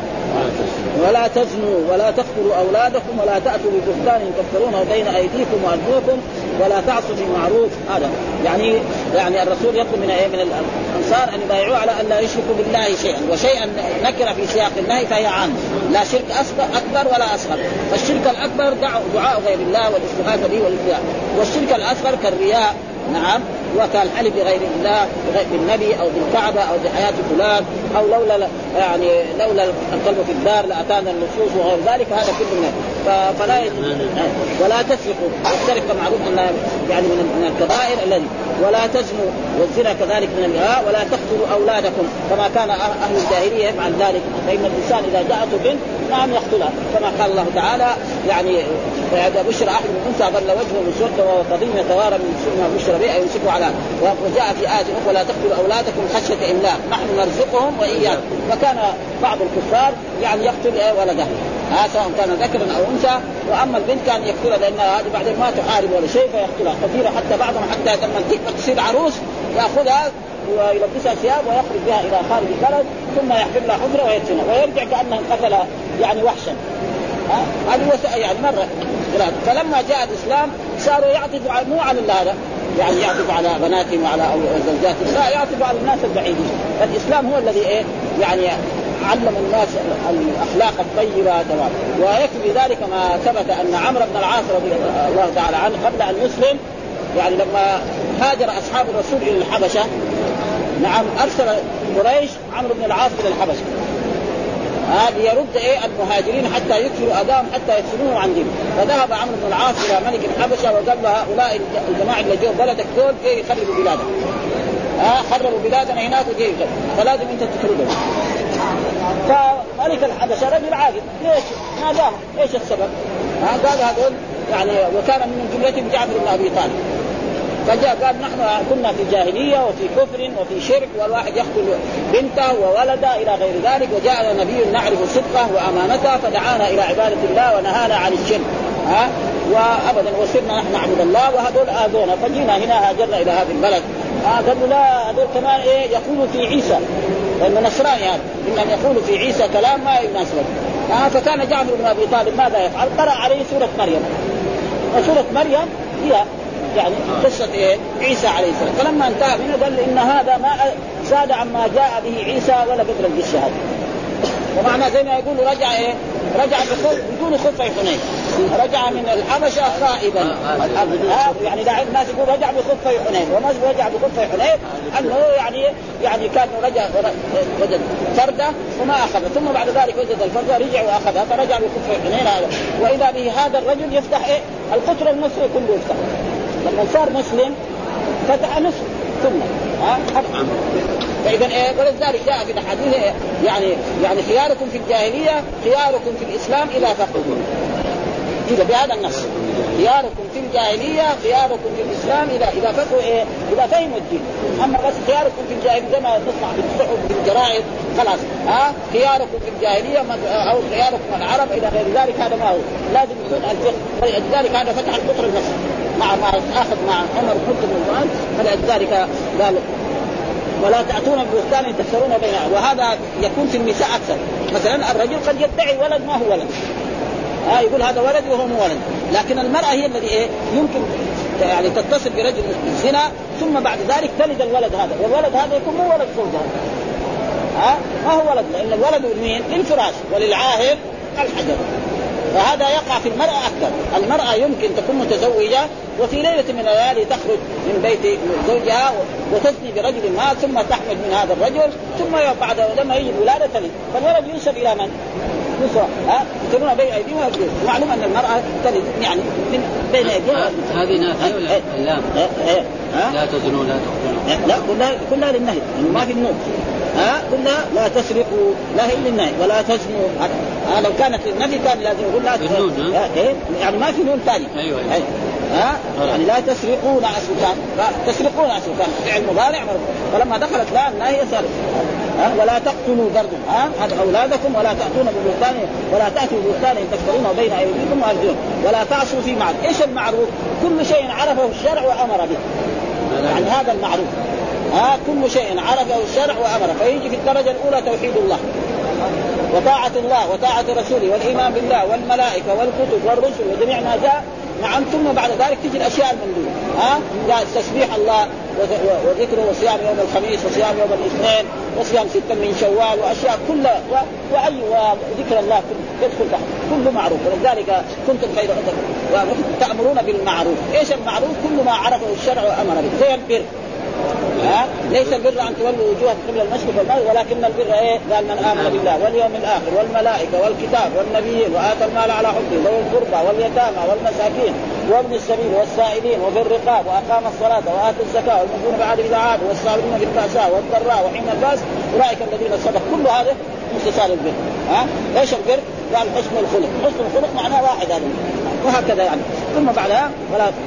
ولا تزنوا ولا تقتلوا أولادكم ولا تأتوا ببهتان تفترونه بين أيديكم وارجلكم ولا تعصوا في معروف هذا. يعني يعني الرسول يطلب من من الأنصار أن يبايعوه على أن لا يشركوا بالله شيئا. وشيئا نكرة في سياق النهي فهي عام. لا شرك أكبر ولا أصغر. فالشرك الأكبر دعاء غير الله والاستغاثة به والابتلاء والشرك الأصغر كالرياء. نعم. وكالحلف بغير الله بالنبي أو بالكعبة أو بحياة فلان أو لولا يعني لولا القلب في الدار لأتانا النصوص وغير ذلك هذا كله من فلا ولا تسرقوا. والسرقة معروف أنها يعني من الكبائر الذي ولا تزنوا والزنا كذلك من الإهاء ولا تقتلوا أولادكم كما كان أهل الجاهلية يفعل ذلك. فإن الإنسان إذا جاءته بنت نعم يقتلها كما قال الله تعالى يعني إذا بشر أحد من انثى ظل وجهه مسودا وهو قديم يتوارى من ما بشر به يمسكه على وجاء في آية أخرى لا تقتلوا أولادكم خشية إملاق نحن نرزقهم وإياكم. فكان بعض الكفار يعني يقتل ولده. ها سواء كان ذكرا أو أنثى. وأما البنت كان يقتلها لانها هذه بعدين ما تحارب ولا شيء فيقتلها. كثيرا حتى بعضهم حتى لما تصير عروس يأخذها ويلبسها ثياب ويخرج بها إلى خارج البلد ثم يحفر لها حجره ويدفنها. ويرجع كانه قتل يعني وحشا. هذه. يعني مرة. فلما جاء الإسلام صاروا يعطفوا مو على هذا. يعني يعطف على بناتهم وعلى زوجاتهم. لا يعطف على الناس البعيدين. فالاسلام هو الذي إيه؟ يعني علم الناس الأخلاق الطيبة تمام. ويكفي ذلك ما ثبت أن عمرو بن العاص رضي الله تعالى عنه قبل أن يسلم يعني لما هاجر أصحاب الرسول إلى الحبشة نعم أرسل قريش عمرو بن العاص إلى الحبشة. هذه يرد إيه؟ المهاجرين حتى يكثروا أذاهم حتى يدفنوه عن دينه فذهب عمرو بن العاص إلى ملك الحبشة وقال له هؤلاء الجماعة اللي جو بلدك دول جاي يخربوا بلادك؟ ها؟ خربوا بلادنا هناك وجاي فلازم أنت تطردهم فملك الحبشة رجل عاقل. ليش؟ ناداهم إيش السبب؟ ها؟ قال هذول يعني وكان من جملتهم جعفر بن أبي طالب. فجاء قال نحن كنا في جاهلية وفي كفر وفي شرك والواحد يقتل بنته وولده إلى غير ذلك وجاءنا نبي نعرف صدقه وأمانته فدعانا إلى عبادة الله ونهانا عن الشرك. ها؟ وابدا وصرنا نحن نعبد الله وهذول اذونا فجينا هنا هاجرنا إلى هذا البلد. قالوا لا هذول كمان إيه يقولوا في عيسى. لأنه نصراني هذا. إنهم يقولوا في عيسى كلام ما يناسب آه فكان جعفر بن أبي طالب ماذا يفعل؟ قرأ عليه سورة مريم. وسورة مريم هي يعني قصة إيه؟ عيسى عليه السلام. فلما انتهى منه قال إن هذا ما زاد عما جاء به عيسى ولا بدلا بالشهاده ومعنى زي ما يقول رجع إيه؟ رجع بدون خفي حنين. رجع من الحبشة خائبا. آه يعني داعي الناس يقول رجع بخفي حنين. وما رجع بخفي حنين أنه يعني يعني كان رجع وجد فرده وما اخذها ثم بعد ذلك وجد الفرده رجع وأخذها فرجع بخفي حنين هذا. وإذا به هذا الرجل يفتح إيه؟ القطر المصري كله يفتح. لما صار مسلم فتح نصف ثم ها؟ فإذا إيه ولذلك جاء في الاحاديث يعني يعني خياركم في الجاهلية خياركم في الإسلام إلى فقهوا كذا بهذا النص. خياركم في الجاهلية خياركم في الإسلام اذا اذا فقهوا إيه؟ اذا فهموا الدين، أما بس خياركم في الجاهلية زي ما نسمع في الصحف في الجرائد خلاص ها؟ خياركم في الجاهلية أو خياركم العرب إلى غير ذلك هذا ما هو، لازم يكون الفقه. فلذلك هذا فتح القطر النصر مع ما آخذ مع عمر بن الخطاب فلذلك قال ولا تأتون ببهتان تفترون بينها وهذا يكون في النساء أكثر. مثلا الرجل قد يدعي ولد ما هو ولد. ها يقول هذا ولد وهو مو ولد. لكن المرأة هي الذي إيه يمكن يعني تتصل برجل الزنا ثم بعد ذلك تلد الولد هذا. والولد هذا يكون مو ولد زوجها. ها ما هو ولد لأن الولد لمين؟ للفراش وللعاهر الحجر. فهذا يقع في المرأة أكثر. المرأة يمكن تكون متزوجة وفي ليلة من الليالي تخرج من بيت زوجها وتزني برجل ما ثم تحمل من هذا الرجل ثم بعد لما يجي الولادة تلد فالولد ينسب إلى من؟ يسرى. ها؟ يقتلون بين أيديهم ويرجلهم معلوم أن المرأة تلد يعني من بين ايديها هذه نافيه ولا لا؟ لا تزنوا لا تقتلوا لا كلها كلها للنهي. ما في النوم. ها؟ كلها لا تسرقوا لا هي للنهي ولا تزنوا ها لو كانت للنفي كان لازم يقول لا تزنوا إيه؟ يعني ما في نون ثاني أيوه, أيوة. ها؟ يعني لا تسرقون اسلكان تسرقون اسلكان فعل مضارع فلما دخلت لا النهي صار ها؟ ولا تقتلوا برضو ها؟ أولادكم ولا تأتون ببهتان ولا تأتوا ببهتان تفترونه بين أيديكم وأرجلكم. ولا تعصوا في معروف إيش المعروف؟ كل شيء عرفه الشرع وأمر به. يعني هذا المعروف. ها كل شيء عرفه الشرع وامر فيجي في الدرجة الأولى توحيد الله وطاعة الله وطاعة رسوله والإيمان بالله والملائكة والكتب والرسل وجميع ما جاء نعم ثم بعد ذلك تجي الأشياء المندوبه ها؟ يعني تسبيح الله وذكره وصيام يوم الخميس وصيام يوم الاثنين وصيام ستا من شوال وأشياء كلها وأي وذكر الله يدخل تحت. كله معروف. ولذلك كنتم خير تامرون بالمعروف، إيش المعروف؟ كل ما عرفه الشرع وامر به زي البر ها؟ ليس البر أن تولوا وجوهكم قبل المشرق والمغرب ولكن البر إيه؟ قال من آمن بالله واليوم الآخر والملائكة والكتاب والنبيين وآتى المال على حبه ذوي القربى واليتامى والمساكين وابن السبيل والسائلين وفي الرقاب وأقام الصلاة وآتى الزكاة والمؤمنون بعد إذا عادوا والصابرين في البأساء والضراء وحين البأس أولئك الذين صدقوا كل هذا من خصال البر ها؟ إيش البر؟ قال حسن الخلق، حسن الخلق معناه واحد هذا. وهكذا يعني. ثم بعدها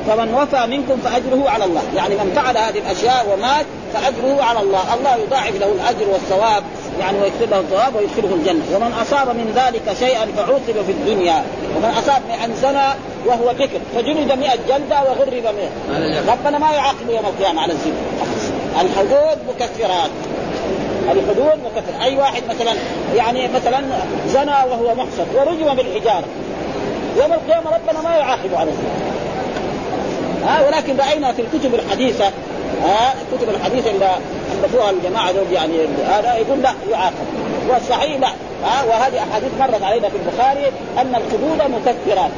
فمن وفى منكم فأجره على الله. يعني من فعل هذه الأشياء ومات فأجره على الله. الله يضاعف له الأجر والثواب يعني ويكتب له الثواب ويدخله الجنة. ومن أصاب من ذلك شيئا فعوقب في الدنيا. ومن أصاب من زنى وهو ذكر فجلد 100 جلدة وغرب 100 ربنا ما يعاقب يوم القيامة على الزنا. الحدود مكفرات. الحدود مكفر أي واحد مثلا يعني مثلا زنى وهو محصن ورجم بالحجارة. يوم القيامة ربنا ما يعاقب الزنا ها ولكن رأينا في الكتب الحديثة ها الكتب الحديثة اللي الفوها الجماعة دول يعني هذا يقول لا يعاقب. والصحيح لا. ها وهذه أحاديث مرت علينا في البخاري أن الحدود مكفرات.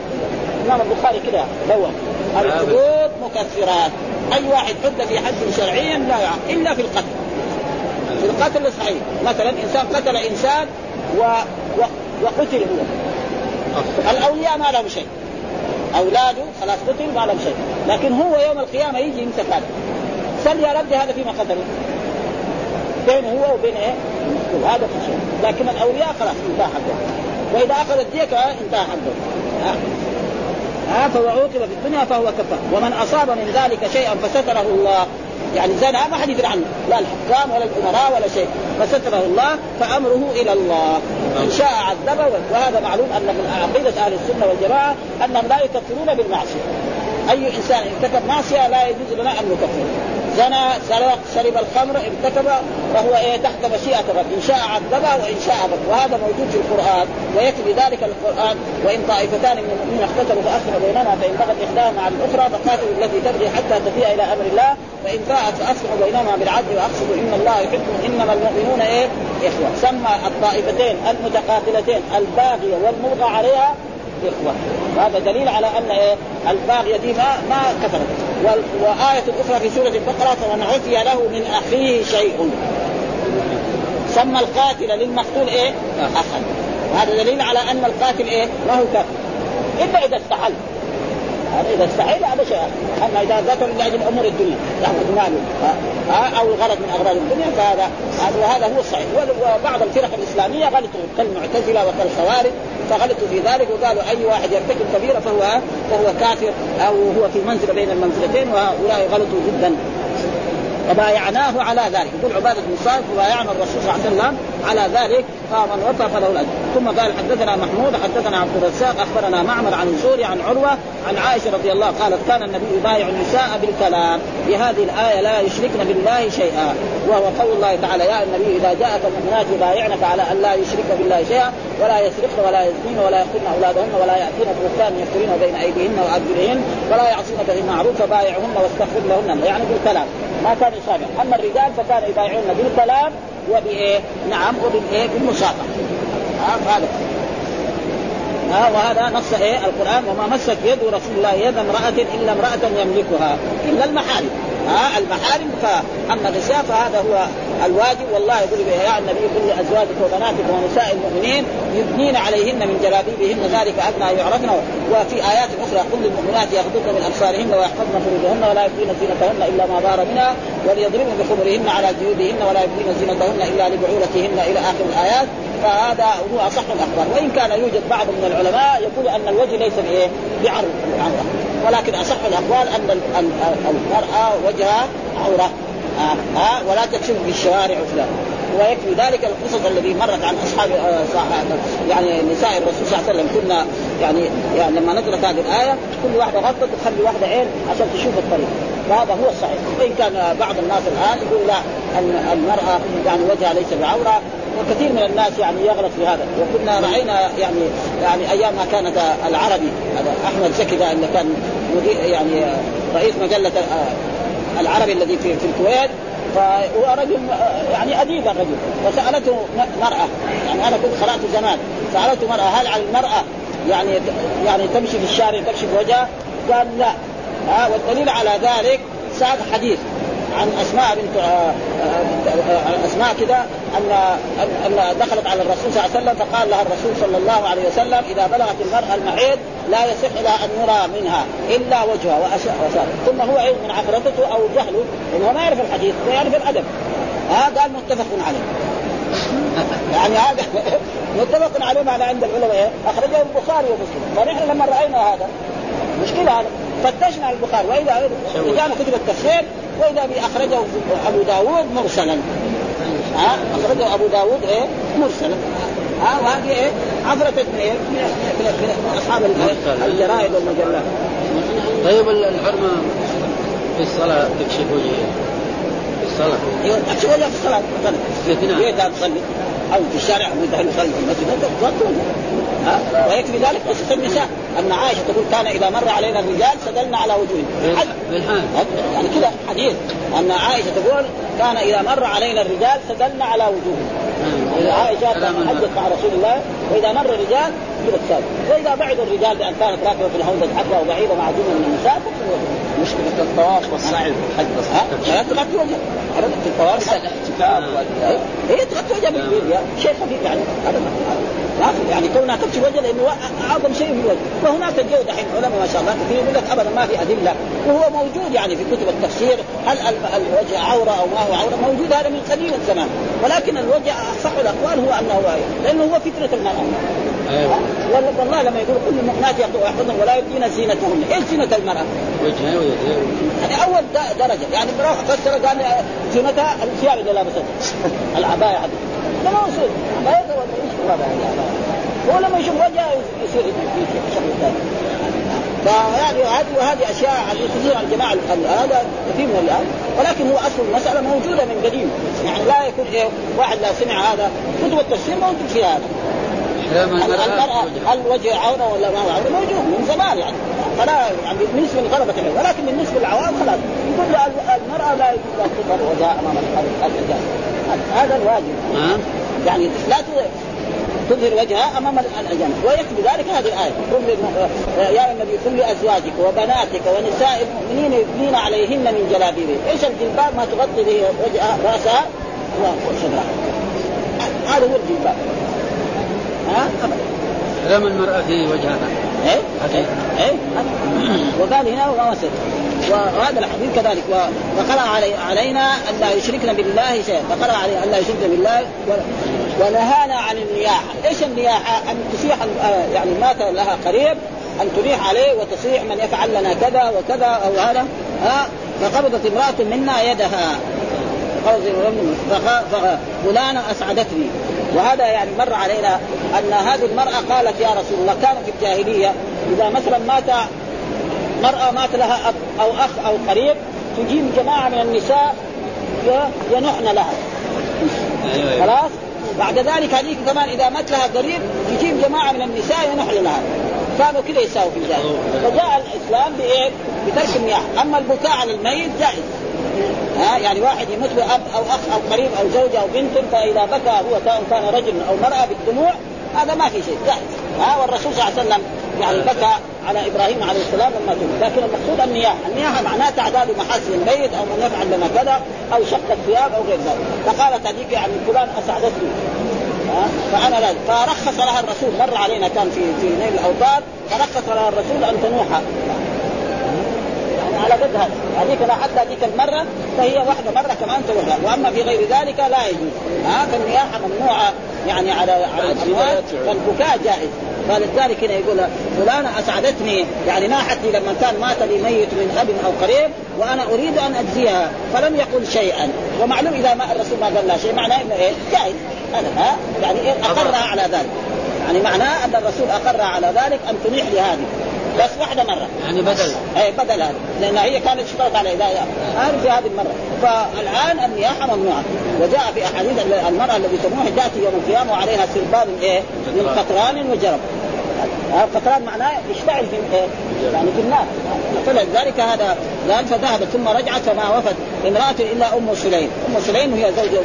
الامام البخاري كده دون الحدود مكفرات. أي واحد حد في حد شرعيا لا يعاقب إلا في القتل. في القتل صحيح. مثلا إنسان قتل إنسان و... و... وقتل هو. الأولياء ما لهم شيء. أولاده خلاص قتل ما لهم شيء. لكن هو يوم القيامة يجي يمسك هذا. سل يا ربي هذا فيما قتله بينه هو وبين إيه؟ هذا في شيء. لكن الأولياء خلاص انتهى حقه. وإذا أخذ الديك انتهى حقه. ها ها فهو عوقب في الدنيا فهو كفار. ومن أصاب من ذلك شيئا فستره الله. يعني زنا ما حد يدري عنه. لا الحكام ولا الأمراء ولا شيء. فستره الله فأمره إلى الله. ان شاء عذبه وهذا معلوم أن من عقيدة أهل السنة والجماعة أنهم لا يكفرون بالمعصية. أي إنسان ارتكب معصية لا يجوز لنا أن نكفره. زنى سرق شرب الخمر ارتكب فهو إيه تحت مشيئة الرب. إن شاء عذبه وإن شاء عذب وهذا موجود في القرآن ويكفي ذلك القرآن. وإن طائفتان من المؤمنين اقتتلوا فأصلحوا بيننا فإن بغت إحداهما على الأخرى فقاتلوا التي تبغي حتى تفيء إلى أمر الله. فان فاءت فأصلحوا بينهما بالعدل وأقسطوا. إن الله يحب إنما المؤمنون إيه؟ إخوة. سمى الطائفتين المتقاتلتين الباغية والمبغى عليها إخوة. وهذا دليل على أن إيه؟ الباغية دي ما ما كفرت. وآية أخرى في سورة البقرة فمن عفي له من أخيه شيء. سمى القاتل للمقتول إيه؟ أخا. وهذا دليل على أن القاتل إيه؟ ما هو كافر. إلا إذا استحل هذا إذا استحيل هذا شيء. أما إذا ذكر لاجل أمور الدنيا ياخذ ماله أو الغرض من أغراض الدنيا فهذا وهذا هو الصحيح. وبعض الفرق الإسلامية غلطوا. كالمعتزله وكالخوارج فغلطوا في ذلك وقالوا أي واحد يرتكب كبيرة فهو فهو كافر أو هو في منزلة بين المنزلتين وهؤلاء غلطوا جدا. فبايعناه على ذلك. يقول عبادة بن صالح فبايعنا الرسول صلى الله عليه وسلم على ذلك فمن وفى فله الاجر ثم قال حدثنا محمود حدثنا عبد الرزاق أخبرنا معمر عن الزوري عن عروة عن عائشة رضي الله قالت كان النبي يبايع النساء بالكلام. بهذه الآية لا يشركن بالله شيئا وهو قول الله تعالى يا النبي إذا جاءك المؤمنات يبايعنك على أن لا يشركن بالله شيئا ولا يسرقن ولا يزنين ولا يقتلن أولادهن ولا يأتين بهتان يفترين بين أيديهن وأرجلهن ولا يعصينك بالمعروف فبايعهن واستغفر لهن. يعني بالكلام. ما كان يصابع أما الرجال فكان يبايعون بالكلام وبإيه؟ نعم وبالايه؟ بالمساقه ها هذا ها وهذا نص إيه؟ القرآن. وما مست يد رسول الله يد امرأة إلا امرأة يملكها. إلا المحارم. ها المحارم فاما النساء فهذا هو الواجب والله يقول يا النبي كل ازواجك وبناتك ونساء المؤمنين يبنين عليهن من جلابيبهن ذلك أدنى يعرفن وفي آيات أخرى كل المؤمنات يغضضن من أبصارهن ويحفظن فروجهن ولا يبدين زينتهن إلا ما ظهر منها وليضربن بخمرهن على جيوبهن ولا يبدين زينتهن إلا لبعولتهن إلى آخر الآيات. فهذا هو أصح الأخبار. وإن كان يوجد بعض من العلماء يقول أن الوجه ليس بإيه؟ بعرض. ولكن أصح الاقوال أن المرأة وجهها عورة. آه آه ولا تكشف في الشوارع وفلان. ويكفي ذلك القصص الذي مرت عن أصحاب آه يعني نساء الرسول صلى الله عليه وسلم. كنا يعني, يعني لما نزلت هذه الآية كل واحدة غطت تخلي واحدة عين عشان تشوف الطريق. وهذا هو الصحيح. وإن كان بعض الناس الآن يقول لا المرأة يعني وجهها ليس بعورة. وكثير من الناس يعني يغلط في هذا. وكنا رأينا يعني يعني أيام ما كانت العربي هذا أحمد زكي اللي كان يعني رئيس مجلة العربي الذي في, في الكويت فهو رجل يعني أديب الرجل. فسالته مرأة. يعني أنا كنت قرات زمان. سألته مرأة هل على المرأة يعني يعني تمشي في الشارع تمشي وجهها؟ قال لا. آه والدليل على ذلك ساق حديث. عن أسماء بنت آه، آه، أسماء كده أن أن دخلت على الرسول صلى الله عليه وسلم فقال لها الرسول صلى الله عليه وسلم إذا بلغت المرأة المحيض لا يصح لها أن يرى منها إلا وجهها واسار ثم هو علم من عفرته أو جهله انه ما يعرف الحديث ويعرف الأدب. هذا قال متفق عليه. يعني هذا متفق عليه معنى عند العلماء. إيه؟ أخرجه البخاري ومسلم. فنحن لما رأينا هذا مشكلة هذا. فتشنا على البخاري. وإذا رجال كتب التفسير واذا أخرجه أبو داود مرسلا. ها؟ أخرجه أبو داود إيه؟ مرسلا. ها؟ وهذه إيه؟ عفرت من إيه؟ من أصحاب الجرائد والمجلات. طيب الحرمة في الصلاة تكشف وجهه أيوه تكشف وجهها في الصلاة مثلا هي تصلي؟ أو في الشارع أو يصلي في المسجد. ها؟ ويكفي ذلك قصه النساء. أن عائشة تقول كان إذا مر علينا الرجال سدلنا على وجوههم. يعني كذا حديث. أن عائشة تقول كان إذا مر علينا الرجال سدلنا على وجوههم. عائشة حدث مع رسول الله وإذا مر الرجال كذا تسال وإذا بعد الرجال بأن كانت راكبه في الهودج حقها وبعيده مع جمل من النساء مشكلة الطواف والسعي في الحج بس. لا تغطي وجهك في الطواف الاحتكاك هي تغطي وجهها بالفيديو شيء خفيف يعني. هذا يعني كونها تكشف وجه لأنه أعظم شيء في الوجه. وهناك جو دحين علماء ما شاء الله كثير يقول لك ابدا ما في أدلة. وهو موجود يعني في كتب التفسير. هل الوجه عورة أو ما هو عورة؟ موجود هذا من قديم الزمان. ولكن الوجه أصح الأقوال هو أنه لأنه هو فكره المرأة. والله لما يقول كل المؤمنات يحفظن ولا يبدين زينتهن، إيش زينة المرأة؟ وجهها يعني أول درجة. يعني فسر قال زينتها الثياب اللي لابستها العباية هذه. ده ما يصير عباية ولا هو لما يشوف وجهه يصير شكل ثاني. فهذه وهذه وهذه أشياء كثير الجماعة هذا كثير من الان ولكن هو أصل المسألة موجودة من قديم. يعني لا يكون إيه واحد لا سمع هذا. كتب التفسير موجود في هذا. المرأة هل وجه عورة ولا ما هو عورة؟ موجود من زمان يعني. فلا يعني بالنسبة لطلبة العلم ولكن بالنسبة للعوام خلاص. يقول المرأة لا يجوز أن تظهر وجهها أمام الرجال. هذا الواجب. يعني لا تظهر وجهها أمام الأجانب. ويكفي ذلك هذه الآية. يا النبي قل لأزواجك وبناتك ونساء المؤمنين يبنين عليهن من جلابيبهن، إيش الجلباب؟ ما تغطي به وجهها رأسها. وصدرها هذا هو الجلباب. ها كلام المرأة في وجهها. إيه؟ إيه؟ وقال هنا وما وهذا الحديث كذلك. وقرأ علي علينا أن لا يشركن بالله شيئا. فقرأ علينا أن لا يشركن بالله ونهانا عن النياحة. إيش النياحة؟ أن تصيح آه، يعني مات لها قريب أن تنيح عليه وتصيح من يفعل لنا كذا وكذا أو هذا. ها؟ فقبضت امرأة منا يدها. فلانة أسعدتني. وهذا يعني مر علينا أن هذه المرأة قالت يا رسول الله كان في الجاهلية إذا مثلا مات مرأة مات لها أب أو أخ أو قريب تجيب جماعة من النساء ينحن لها. أيوة، أيوة. خلاص؟ بعد ذلك هذيك كمان إذا مات لها قريب تجيب جماعة من النساء ينحل لها. كانوا كذا يساووا في الجاهلية. فجاء الإسلام بإيه؟ بترك النياحه أما البكاء على الميت جائز. ها يعني واحد يموت باب أو أخ أو قريب أو زوجه أو بنت فإذا بكى هو سواء كان رجل أو مراه بالدموع هذا ما في شيء جائز. ها والرسول صلى الله عليه وسلم يعني بكى على إبراهيم عليه السلام لما توفي لكن المقصود النياحة، النياحة معناه تعداد محاسن الميت أو من يفعل لنا كذا أو شق الثياب أو غير ذلك، فقالت هذيك يعني فلان أسعدتني. فأنا لا. فرخص لها الرسول مر علينا كان في في نيل الاوطان فرخص لها الرسول أن تنوح على قد هذا هذيك لا حتى هذيك المرة فهي واحدة مرة كمان تروح وأما في غير ذلك لا يجوز. ها؟ فالنياحة ممنوعة يعني على على الاموات فالبكاء جائز. فلذلك هنا يقول فلانة أسعدتني يعني ناحتني لما كان مات لي ميت من أب أو قريب وأنا أريد أن أجزيها فلم يقل شيئا. ومعلوم إذا ما الرسول ما قال لها شيء معناه إنه إيه؟ جائز. هذا يعني إيه؟ أقرها على ذلك. يعني معناه أن الرسول أقرها على ذلك أن تنيح لهذه. بس واحدة مرة. يعني بدل. اي بدل هذا لأن هي كانت اشترط على اذا هذه في هذه المرة. فالآن النياحة ممنوعة. وجاء في أحاديث المرأة التي تنوح تاتي يوم القيامة وعليها سربال إيه من قطران وجرب. القطران معناه يشتعل في يعني في النار. فلذلك هذا قال فذهبت ثم رجعت فما وفت امرأة إلا أم سليم، أم سليم هي زوجة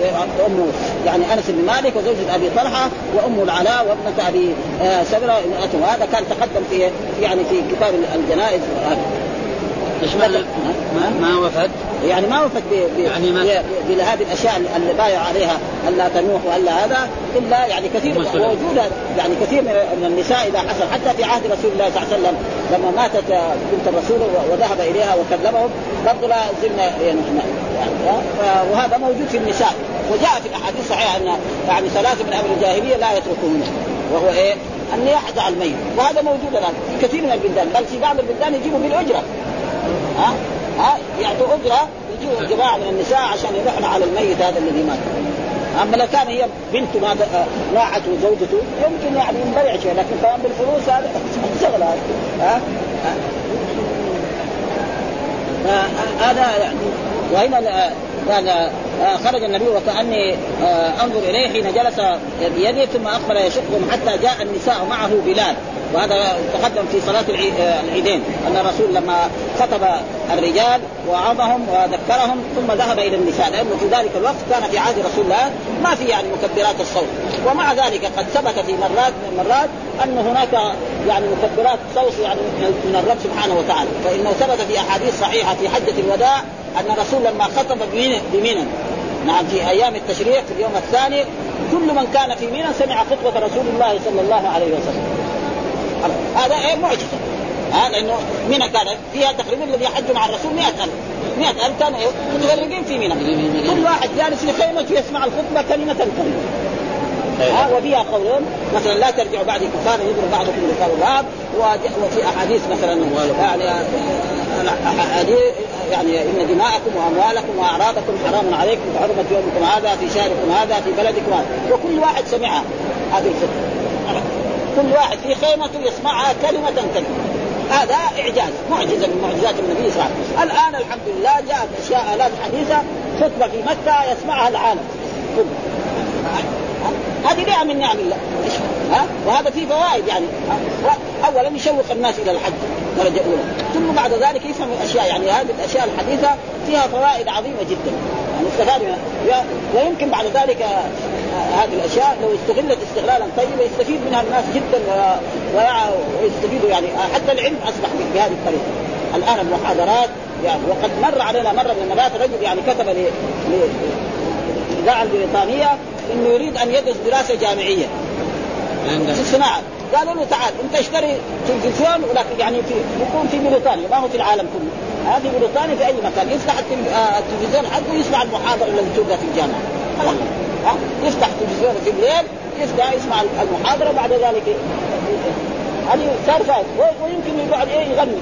أم يعني أنس بن مالك وزوجة أبي طلحة وأم العلاء وابنة أبي آه، سبرة وهذا كان تقدم في يعني في كتاب الجنائز. إيش معنى ما, ما وفد؟ يعني ما وفد يعني بهذه الأشياء اللي بايع عليها ألا تنوح وألا هذا إلا يعني كثير موجودة. يعني كثير من النساء إذا حصل حتى في عهد رسول الله صلى الله عليه وسلم لما ماتت بنت الرسول وذهب إليها وكلمهم برضه لا زلنا ينحن يعني وهذا موجود في النساء. وجاء في الأحاديث الصحيحة أن يعني ثلاثة من أمر الجاهلية لا يتركونه وهو إيه؟ النياحه على الميت. وهذا موجود الآن. في كثير من البلدان. بل في بعض البلدان يجيبوا بالاجره ها؟ ها؟ يعطوا أجرة يجوا جماعة من النساء عشان يروحن على الميت هذا الذي مات. أما لو كان هي بنته ما ناعته وزوجته يمكن يعني ينبلع شيء لكن كمان بالفلوس هذا شغلة. ها؟ هذا يعني وهنا آه، خرج النبي وكأني آه، أنظر إليه حين جلس بيده ثم أقبل يشقهم حتى جاء النساء معه بلال. وهذا تقدم في صلاة آه، العيدين. أن الرسول لما خطب الرجال وعظهم وذكرهم ثم ذهب إلى النساء. لأنه في ذلك الوقت كان في عهد رسول الله ما في يعني مكبرات الصوت. ومع ذلك قد ثبت في مرات من المرات أن هناك يعني مكبرات صوت يعني من الرب سبحانه وتعالى. فإنه ثبت في أحاديث صحيحة في حجة الوداع أن الرسول لما خطب بمنى نعم في أيام التشريع في اليوم الثاني كل من كان في منى سمع خطبة رسول الله صلى الله عليه وسلم. هذا إيه معجزة. ها لأنه منى كانت فيها تقريبا الذي حجوا مع الرسول 100000 100000 كانوا متفرقين في منى كل واحد جالس في خيمته يسمع الخطبة كلمة كلمة. ها وفيها قولون مثلا لا ترجعوا بعد كفار يضرب بعضكم لقاء بعض وفي أحاديث مثلا يعني احاديث يعني إن دماءكم وأموالكم وأعراضكم حرام عليكم كحرمه يومكم هذا في شهركم هذا في بلدكم هذا. وكل واحد سمعها هذه الخطبه كل واحد في خيمته يسمعها كلمة كلمة. هذا إعجاز معجزة من معجزات النبي صلى الله عليه وسلم. الآن الحمد لله جاءت أشياء آلات حديثة خطبة في مكة يسمعها العالم. هذه نعم من نعم الله ها وهذا فيه فوائد يعني اولا يشوق الناس إلى الحج درجه اولى ثم بعد ذلك يفهموا اشياء يعني هذه الاشياء الحديثه فيها فوائد عظيمه جدا يعني ويمكن بعد ذلك آه، هذه الاشياء لو استغلت استغلالا طيبا يستفيد منها الناس جدا ويستفيدوا يعني آه، حتى العلم اصبح بهذه الطريقة الان المحاضرات يعني وقد مر علينا مره من المرات رجل يعني كتب للاذاعه البريطانيه إنه يريد أن يدرس دراسة جامعية. في الصناعه قالوا له تعال أنت اشتري تلفزيون ولكن يعني في يكون في بريطانيا ما هو في العالم كله. هذه بريطانيا في أي مكان. يفتح آه، التلفزيون حقه يسمع المحاضرة التي تلقى في الجامعة. خلاص. يفتح التلفزيون في الليل يفتح يسمع المحاضرة بعد ذلك هذه صار فايد ويمكن يقعد إيه يغني.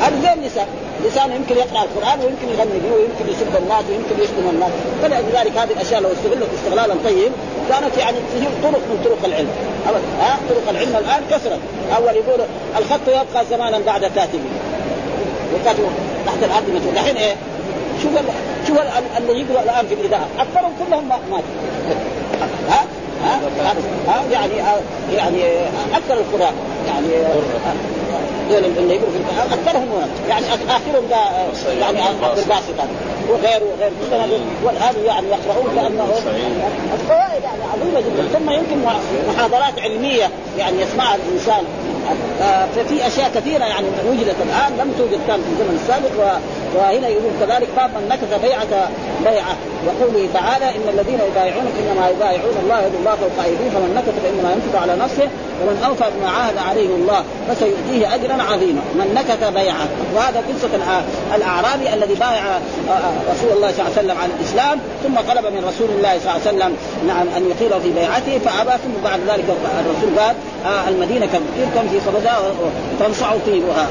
هذا زي النساء لسانه يمكن يقرأ القرآن ويمكن يغني به ويمكن يسب الناس ويمكن يشتم الناس. فلذلك هذه الأشياء لو استغلت استغلالا طيب كانت يعني تجيب طرق من طرق العلم. ها؟ طرق العلم الآن كثرت. أول يقول الخط يبقى زمانا بعد كاتبه وكاتبه تحت الأرض مثل الحين إيه؟ شوف شوف اللي يقرأ الآن في الإذاعة. أكثرهم كلهم ماتوا ها؟ ها ها يعني يعني أكثر القراء يعني دول اللي يقولوا في القرآن أكثرهم يعني آخرهم ده يعني عبد الباسط وغيره وغيره. والآن يعني يقرؤون كانه الفوائد يعني عظيمة جدا. ثم يمكن محاضرات علمية يعني يسمعها الإنسان. ففي أشياء كثيرة يعني وجدت الآن لم توجد كان في الزمن السابق وهنا يقول كذلك باب من نكث بيعة بيعة. وقوله تعالى إن الذين يبايعونك إنما يبايعون الله يد الله فوق فمن نكث فإنما ينكث على نفسه ومن أوفى بما عاهد عليه الله فسيؤتيه أجرا عظيما. من نكث بيعة. وهذا قصه الأعرابي الذي بايع آه، آه، رسول الله صلى الله عليه وسلم على الإسلام ثم طلب من رسول الله صلى الله عليه وسلم نعم أن يطيله في بيعته فأبى ثم بعد ذلك الرسول قال آه المدينة كم في خبزها تنصع طيبها.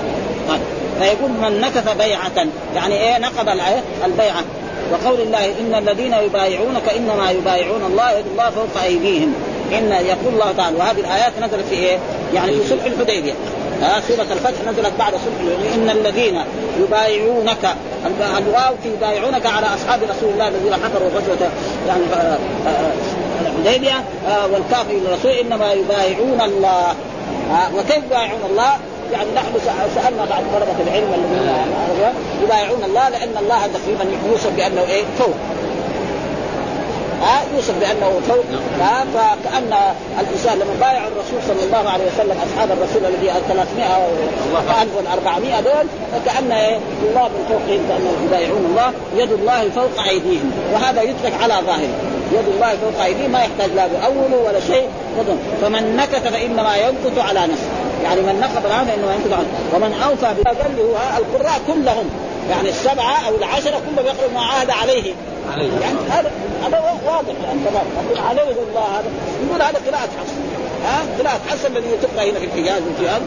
طيب فيقول من نكث بيعة. يعني إيه نقض البيعة. وقول الله إن الذين يبايعونك إنما يبايعون الله يد الله فوق أيديهم. إن يقول الله تعالى وهذه الآيات نزلت في إيه؟ يعني في صلح الحديبية. ها سورة الفتح نزلت بعد صلح إن الذين يبايعونك الواو في يبايعونك على أصحاب رسول الله الذين حضروا غزوة يعني آه، آه، الحديبية آه، والكافر للرسول إنما يبايعون الله. وكيف يبايعون الله؟ يعني نحن سألنا بعض طلبة العلم الذين يبايعون الله لأن الله تقريبا يوصف بأنه إيه؟ فوق. ها؟ يوصف بأنه فوق. ها؟ فكأن الإنسان لما بايع الرسول صلى الله عليه وسلم أصحاب الرسول الذي 300 و 1400 دول فكأن إيه؟ الله من فوقهم كانهم يبايعون الله يد الله فوق أيديهم. وهذا يترك على ظاهره. يد الله فوق أيديهم ما يحتاج لا باوله ولا شيء. فمن نكث فإنما ينكث على نفسه. يعني من نقض العهد فانما ينكث على ومن أوفى بما هو القراء كلهم. يعني السبعة أو العشرة كلهم يقرأوا ما عاهد عليه. عليه. يعني هذا هذا واضح. يعني تمام. يقول عليه الله هذا. يقول هذا قراءة حفص ها؟ قراءة حفص الذي تقرأ هنا في الحجاز وفي هذا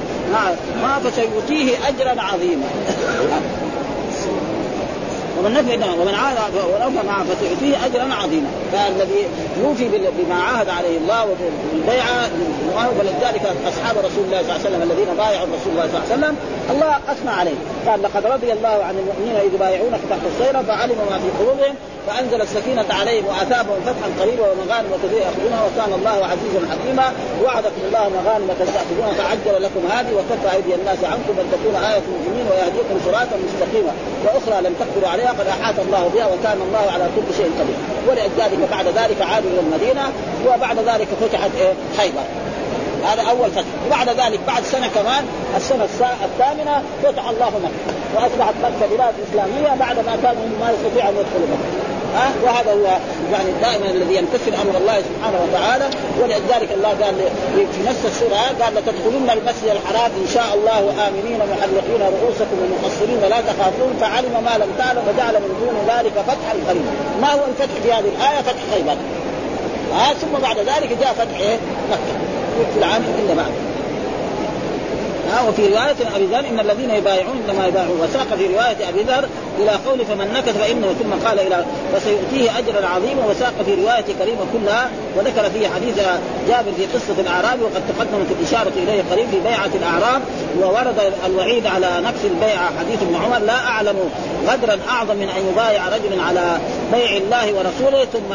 ما فسيؤتيه أجرا عظيما. ومن نفع ومن عاد ولو معه فسيؤتيه اجرا عظيما فالذي يوفي بما عاهد عليه الله وبالبيعه ولذلك أصحاب رسول الله صلى الله عليه وسلم الذين بايعوا رسول الله صلى الله عليه وسلم. الله أثنى عليه قال لقد رضي الله عن المؤمنين إذ يبايعونك تحت الشجره فعلموا ما في قلوبهم فأنزل السكينة عليهم وآثابهم فتحا قريبا ومغانم كثيره يأخذونها وكان الله عزيزا حكيما. وعدكم الله مغانم تاخذونها فعجل لكم هذه وكف أيدي الناس عنكم أن تكون آية المؤمنين ويهديكم صراطا مستقيما. وأخرى لم تقدروا عليها قد أحاط الله بها وكان الله على كل شيء قدير. ولذلك بعد ذلك عادوا إلى المدينة وبعد ذلك فتحت إيه؟ خيبر. هذا أول فتح. وبعد ذلك بعد سنة كمان السنة الثامنة فتح الله مكة. وأصبحت مكة بلاد إسلامية بعد ما كانوا ما يستطيعوا ان يدخلوا مكة. ها؟ وهذا هو يعني دائما الذي يمتثل أمر الله سبحانه وتعالى ولذلك الله قال في نفس السورة قال لتدخلن المسجد الحرام إن شاء الله آمنين محلقين رؤوسكم ومقصرين لا تخافون فعلم ما لم تعلم وجعل من دون ذلك فتحا قريبا. ما هو الفتح في هذه الآية؟ فتح خيبر. ها؟ ثم بعد ذلك جاء فتح إيه؟ مكة. في العام الا بعد ها وفي رواية أبي ذر إن الذين يبايعون إنما يبايعون وساق في رواية أبي ذر إلى قول فمن نكث فإنه ثم قال إلى فسيؤتيه اجرا عظيما وساق في رواية كريمه كلها وذكر فيه حديث جابر في قصة الأعراب وقد تقدمت الإشارة إليه قريب في بيعة الأعراب وورد الوعيد على نفس البيعه حديث ابن عمر لا أعلم غدرا أعظم من أن يبايع رجل على بيع الله ورسوله ثم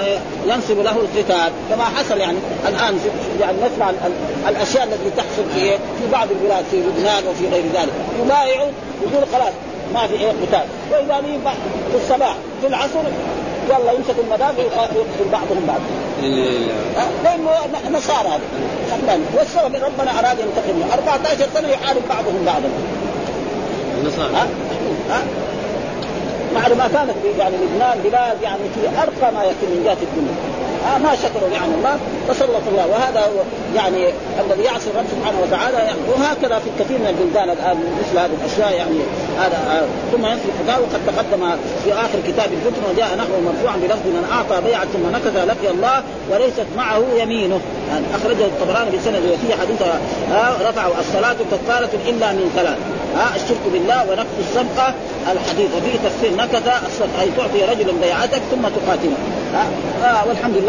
ينصب له القتال كما حصل يعني الآن يعني نسمع الأشياء التي تحصل في في بعض البلاد في لبنان وفي غير ذلك. يبايعوا يقول خلاص ما في إيه قتال. وإذا في الصباح في العصر يلا يمسكوا المدافع ويقتل بعضهم بعض. لأنه نصارى هذا. والسبب ربنا أراد ينتقم 14 سنة يحارب بعضهم بعضا. النصارى ها؟ ها؟ مع ما كانت يعني لبنان بلاد يعني في أرقى ما يكون من جهه الدنيا. آه ما شكروا نعم الله فسلط الله. وهذا هو يعني الذي يعصي الرب سبحانه وتعالى يعني وهكذا في كثير من البلدان الآن مثل هذه الأشياء يعني هذا آه ثم ينفي القضاء وقد تقدم في آخر كتاب الفتن وجاء نحو مرفوعا بلفظ من أعطى بيعة ثم نكث لقي الله وليست معه يمينه. يعني أخرجه الطبراني بسند وفيه حديث آه رفعوا الصلاة كفاره إلا من ثلاث ها الشرك بالله ونقص الصدقة الحديث. وفيه تفسير نكث أي تعطي رجلا بيعتك ثم تقاتله. ها آه والحمد لله